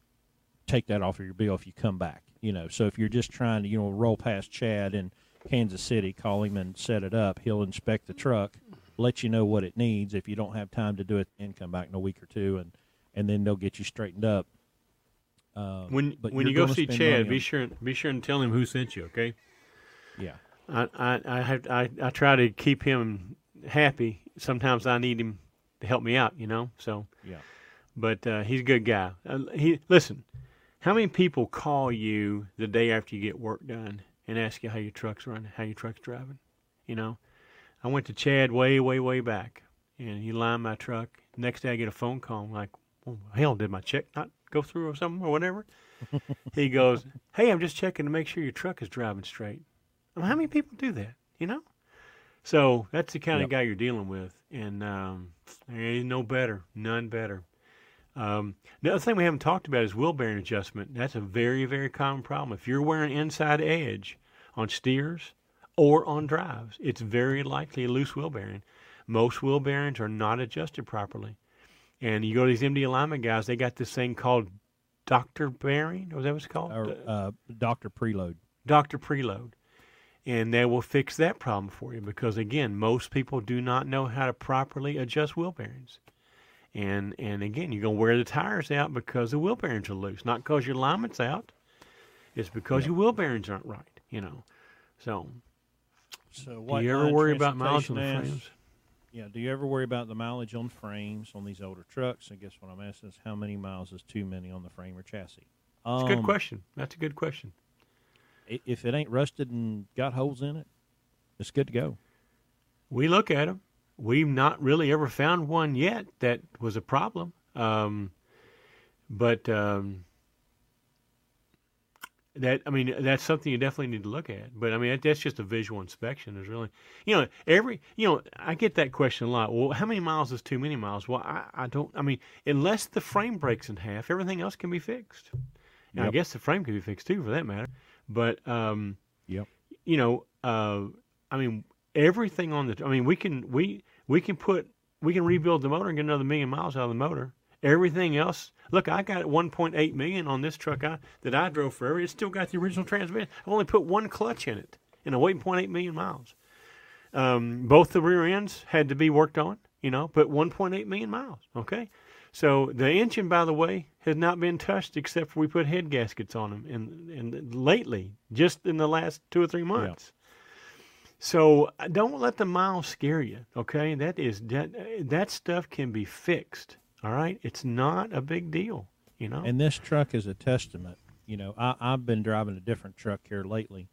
take that off of your bill if you come back. You know, so if you're just trying to, you know, roll past Chad in Kansas City, call him and set it up. He'll inspect the truck, let you know what it needs. If you don't have time to do it, then come back in a week or two, and and then they'll get you straightened up. Uh, when when you're go see Chad, be sure be sure and tell him who sent you. Okay. yeah, I, I, I have I, I try to keep him happy. Sometimes I need him to help me out, you know. So, yeah. But uh, he's a good guy. Uh, he listen. How many people call you the day after you get work done and ask you how your truck's running, how your truck's driving? You know, I went to Chad way, way, way back, and he lined my truck. Next day, I get a phone call. I'm like, oh, hell, did my check not go through or something or whatever? he goes, hey, I'm just checking to make sure your truck is driving straight. I mean, how many people do that? You know. So that's the kind Yep. of guy you're dealing with, and um, there ain't no better, none better. Um, the other thing we haven't talked about is wheel bearing adjustment. That's a very, very common problem. If you're wearing inside edge on steers or on drives, it's very likely a loose wheel bearing. Most wheel bearings are not adjusted properly. And you go to these MD alignment guys, they got this thing called Doctor bearing. Was that what it's called? Or uh, Doctor Preload. Doctor preload. and they will fix that problem for you because again, most people do not know how to properly adjust wheel bearings. And and again, you're gonna wear the tires out because the wheel bearings are loose, not because your alignment's out. It's because your wheel bearings aren't right. You know, so So do you ever worry about mileage on the frames? Yeah. Do you ever worry about the mileage on frames on these older trucks? I guess what I'm asking is how many miles is too many on the frame or chassis? It's a good Um, question. That's a good question. If it ain't rusted and got holes in it, it's good to go. We look at them. We've not really ever found one yet that was a problem. Um, but um, that I mean that's something you definitely need to look at. But I mean that, that's just a visual inspection. Is really you know every you know I get that question a lot. Well, how many miles is too many miles? Well, I, I don't. I mean unless the frame breaks in half, everything else can be fixed. And I guess the frame can be fixed too, for that matter. But um, Yep. you know, uh, I mean, everything on the. I mean, we can we we can put we can rebuild the motor and get another million miles out of the motor. Everything else, look, I got 1.8 million on this truck I, that I drove forever. It's still got the original transmission. I've only put one clutch in it, and I weighed 0.8 million miles. Um, both the rear ends had to be worked on, you know, but 1.8 million miles. Okay, so the engine, by the way, has not been touched except for we put head gaskets on them, and and lately, just in the last two or three months. So uh, don't let the miles scare you. Okay, that is that that stuff can be fixed. All right, it's not a big deal. You know. And this truck is a testament. You know, I, I've been driving a different truck here lately,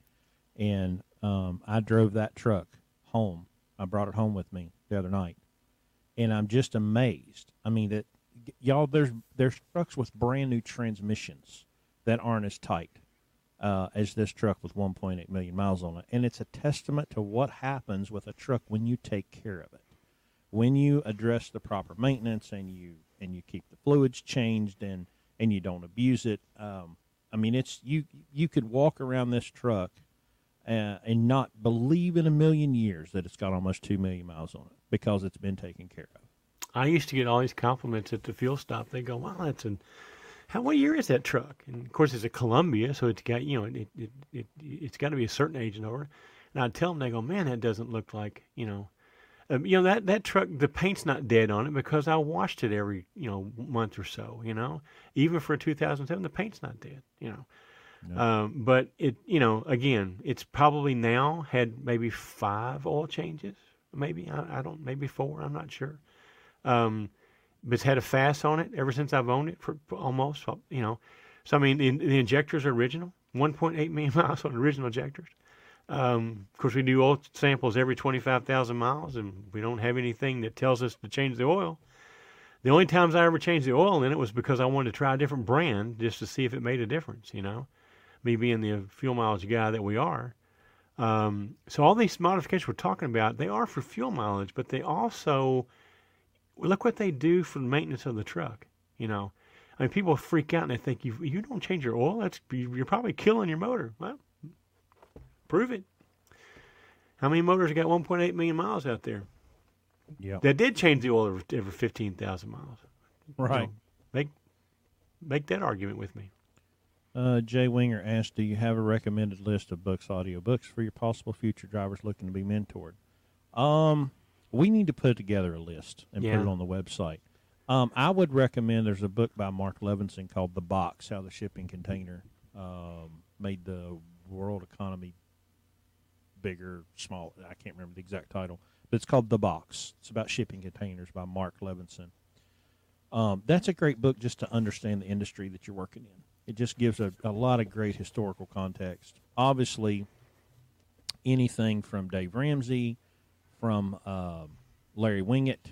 and um, I drove that truck home. I brought it home with me the other night, and I'm just amazed. I mean, that y'all, there's there's trucks with brand new transmissions that aren't as tight uh, as this truck with 1.8 million miles on it, and it's a testament to what happens with a truck when you take care of it. When you address the proper maintenance and you and you keep the fluids changed and and you don't abuse it um, i mean it's you you could walk around this truck uh, and not believe in a million years that it's got almost 2 million miles on it because it's been taken care of. I used to get all these compliments at the fuel stop. They go, "Wow, that's an how what year is that truck?" And of course, it's a Columbia, so it's got you know it it it, it's got to be a certain age and over. And I tell them, they go, "Man, that doesn't look like you know." Um, you know that that truck, the paint's not dead on it because I washed it every you know month or so. You know, even for a 2007, the paint's not dead. You know, No. um, but it you know again, it's probably now had maybe five oil changes, maybe I, I don't maybe four. I'm not sure. Um, it's had a FASS on it ever since I've owned it for almost you know. So I mean, the, the injectors are original, 1.8 million miles on original injectors. Um, of course, we do oil samples every 25,000 miles, and we don't have anything that tells us to change the oil. The only times I ever changed the oil in it was because I wanted to try a different brand just to see if it made a difference. You know, me being the fuel mileage guy that we are. Um, so all these modifications we're talking about, they are for fuel mileage, but they also look what they do for the maintenance of the truck. You know, I mean, people freak out and they think you you don't change your oil. That's you're probably killing your motor. Well, prove it. How many motors got 1.8 million miles out there yeah that did change the oil every, every 15,000 miles? right So make make that argument with me. uh, jay winger asked do you have a recommended list of books audio books for your possible future drivers looking to be mentored um, we need to put together a list and put it on the website Um, I would recommend there's a book by Marc Levinson called The Box How the Shipping Container um, Made the World Economy Bigger, Small. I can't remember the exact title, but it's called The Box. It's about shipping containers by Marc Levinson. Um, that's a great book just to understand the industry that you're working in. It just gives a, a lot of great historical context. Obviously, anything from Dave Ramsey, from um, Larry Winget,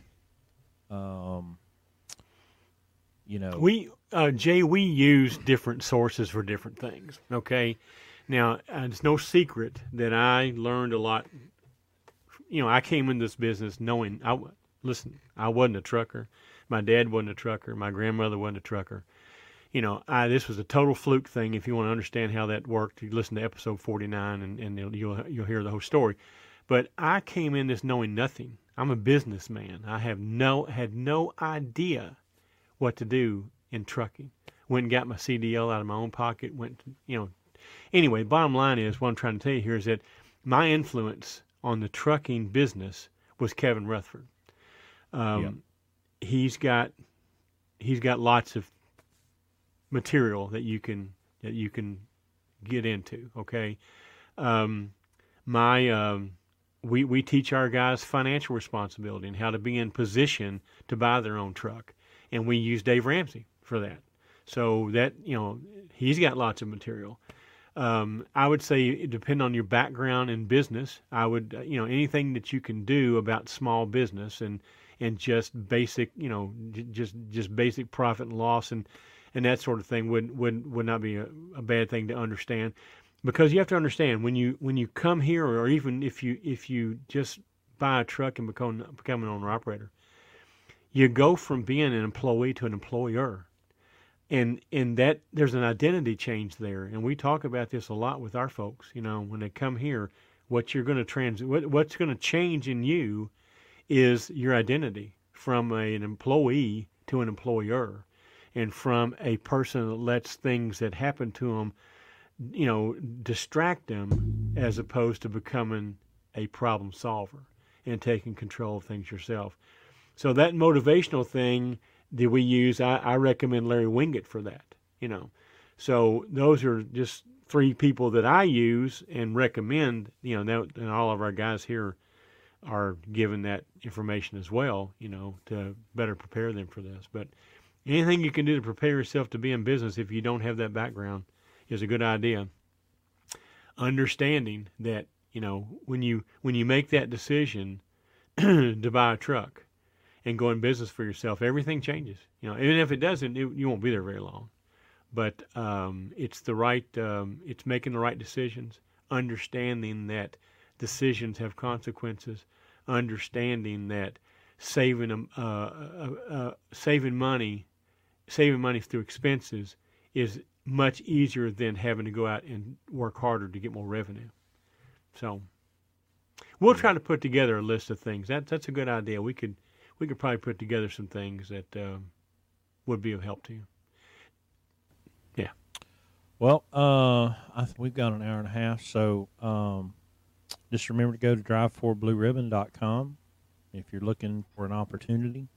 um, you know, We, uh, Jay, we use different sources for different things. Okay. Now, uh, it's no secret that I learned a lot. You know, I came in this business knowing, I listen, I wasn't a trucker. My dad wasn't a trucker. My grandmother wasn't a trucker. You know, I, this was a total fluke thing. If you want to understand how that worked, you listen to episode 49 and, and you'll, you'll, you'll hear the whole story. But I came in this knowing nothing. I'm a businessman. I have no, had no idea what to do in trucking. Went and got my CDL out of my own pocket. Went, to, you know. Anyway, bottom line is what I'm trying to tell you here is that my influence on the trucking business was Kevin Rutherford. Um, He's got he's got lots of material that you can that you can get into. Okay, um, my um, we we teach our guys financial responsibility and how to be in position to buy their own truck, and we use Dave Ramsey for that. So that you know he's got lots of material. Um, I would say, depend on your background in business. I would, uh, you know, anything that you can do about small business and and just basic, you know, j- just just basic profit and loss and and that sort of thing would would would not be a, a bad thing to understand, because you have to understand when you when you come here or even if you if you just buy a truck and become become an owner operator, you go from being an employee to an employer. And and that there's an identity change there. And we talk about this a lot with our folks you know when they come here what you're going to trans what, what's going to change in you is your identity from a, an employee to an employer and from a person that lets things that happen to them you know distract them as opposed to becoming a problem solver and taking control of things yourself so that motivational thing that we use, I, I recommend Larry Winget for that. You know, so those are just three people that I use and recommend. You know, that, and all of our guys here are given that information as well. You know, to better prepare them for this. But anything you can do to prepare yourself to be in business if you don't have that background is a good idea. Understanding that you know when you when you make that decision to buy a truck and go in business for yourself, everything changes. You know, even if it doesn't, it, you won't be there very long. But um, it's the right, um, it's making the right decisions, understanding that decisions have consequences, understanding that saving uh, uh, uh, saving money, saving money through expenses is much easier than having to go out and work harder to get more revenue. So we'll try to put together a list of things. That that's a good idea. We could we could probably put together some things that uh, would be of help to you. Yeah. Well, uh, th- we've got an hour and a half, so um, just remember to go to drive4blueribbon.com if you're looking for an opportunity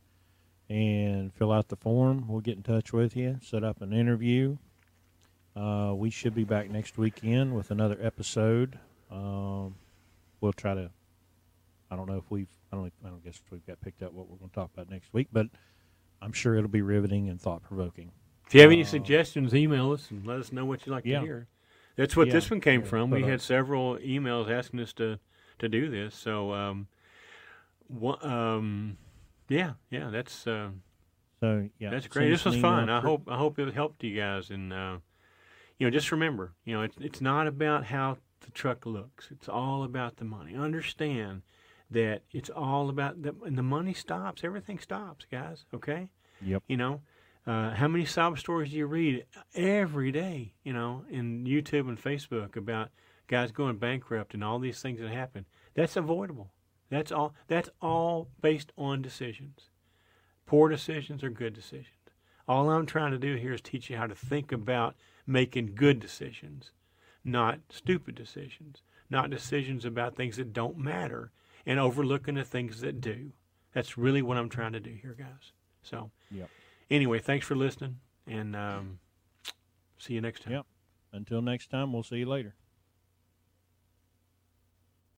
and fill out the form. We'll get in touch with you, set up an interview. Uh, we should be back next weekend with another episode. Um, we'll try to. I don't know if we've. I don't. I don't guess if we've got picked up what we're going to talk about next week, but I'm sure it'll be riveting and thought provoking. If you have any Uh, suggestions, email us and let us know what you'd like Yeah. to hear. That's what Yeah, this one came yeah, from. We uh, had several emails asking us to, to do this. So, um, wha- um, yeah, yeah, that's uh, So yeah, that's great. This was fun. I hope I hope it helped you guys. And uh, you know, just remember, you know, it's it's not about how the truck looks. It's all about the money. Understand that it's all about the and the money stops. Everything stops, guys. Okay. Yep. You know, uh, how many sob stories do you read every day? You know, in YouTube and Facebook about guys going bankrupt and all these things that happen. That's avoidable. That's all. That's all based on decisions. Poor decisions or good decisions. All I'm trying to do here is teach you how to think about making good decisions, not stupid decisions, not decisions about things that don't matter and overlooking the things that do. That's really what I'm trying to do here, guys. So, Yep. anyway, thanks for listening and um, see you next time. Yep. Until next time, we'll see you later.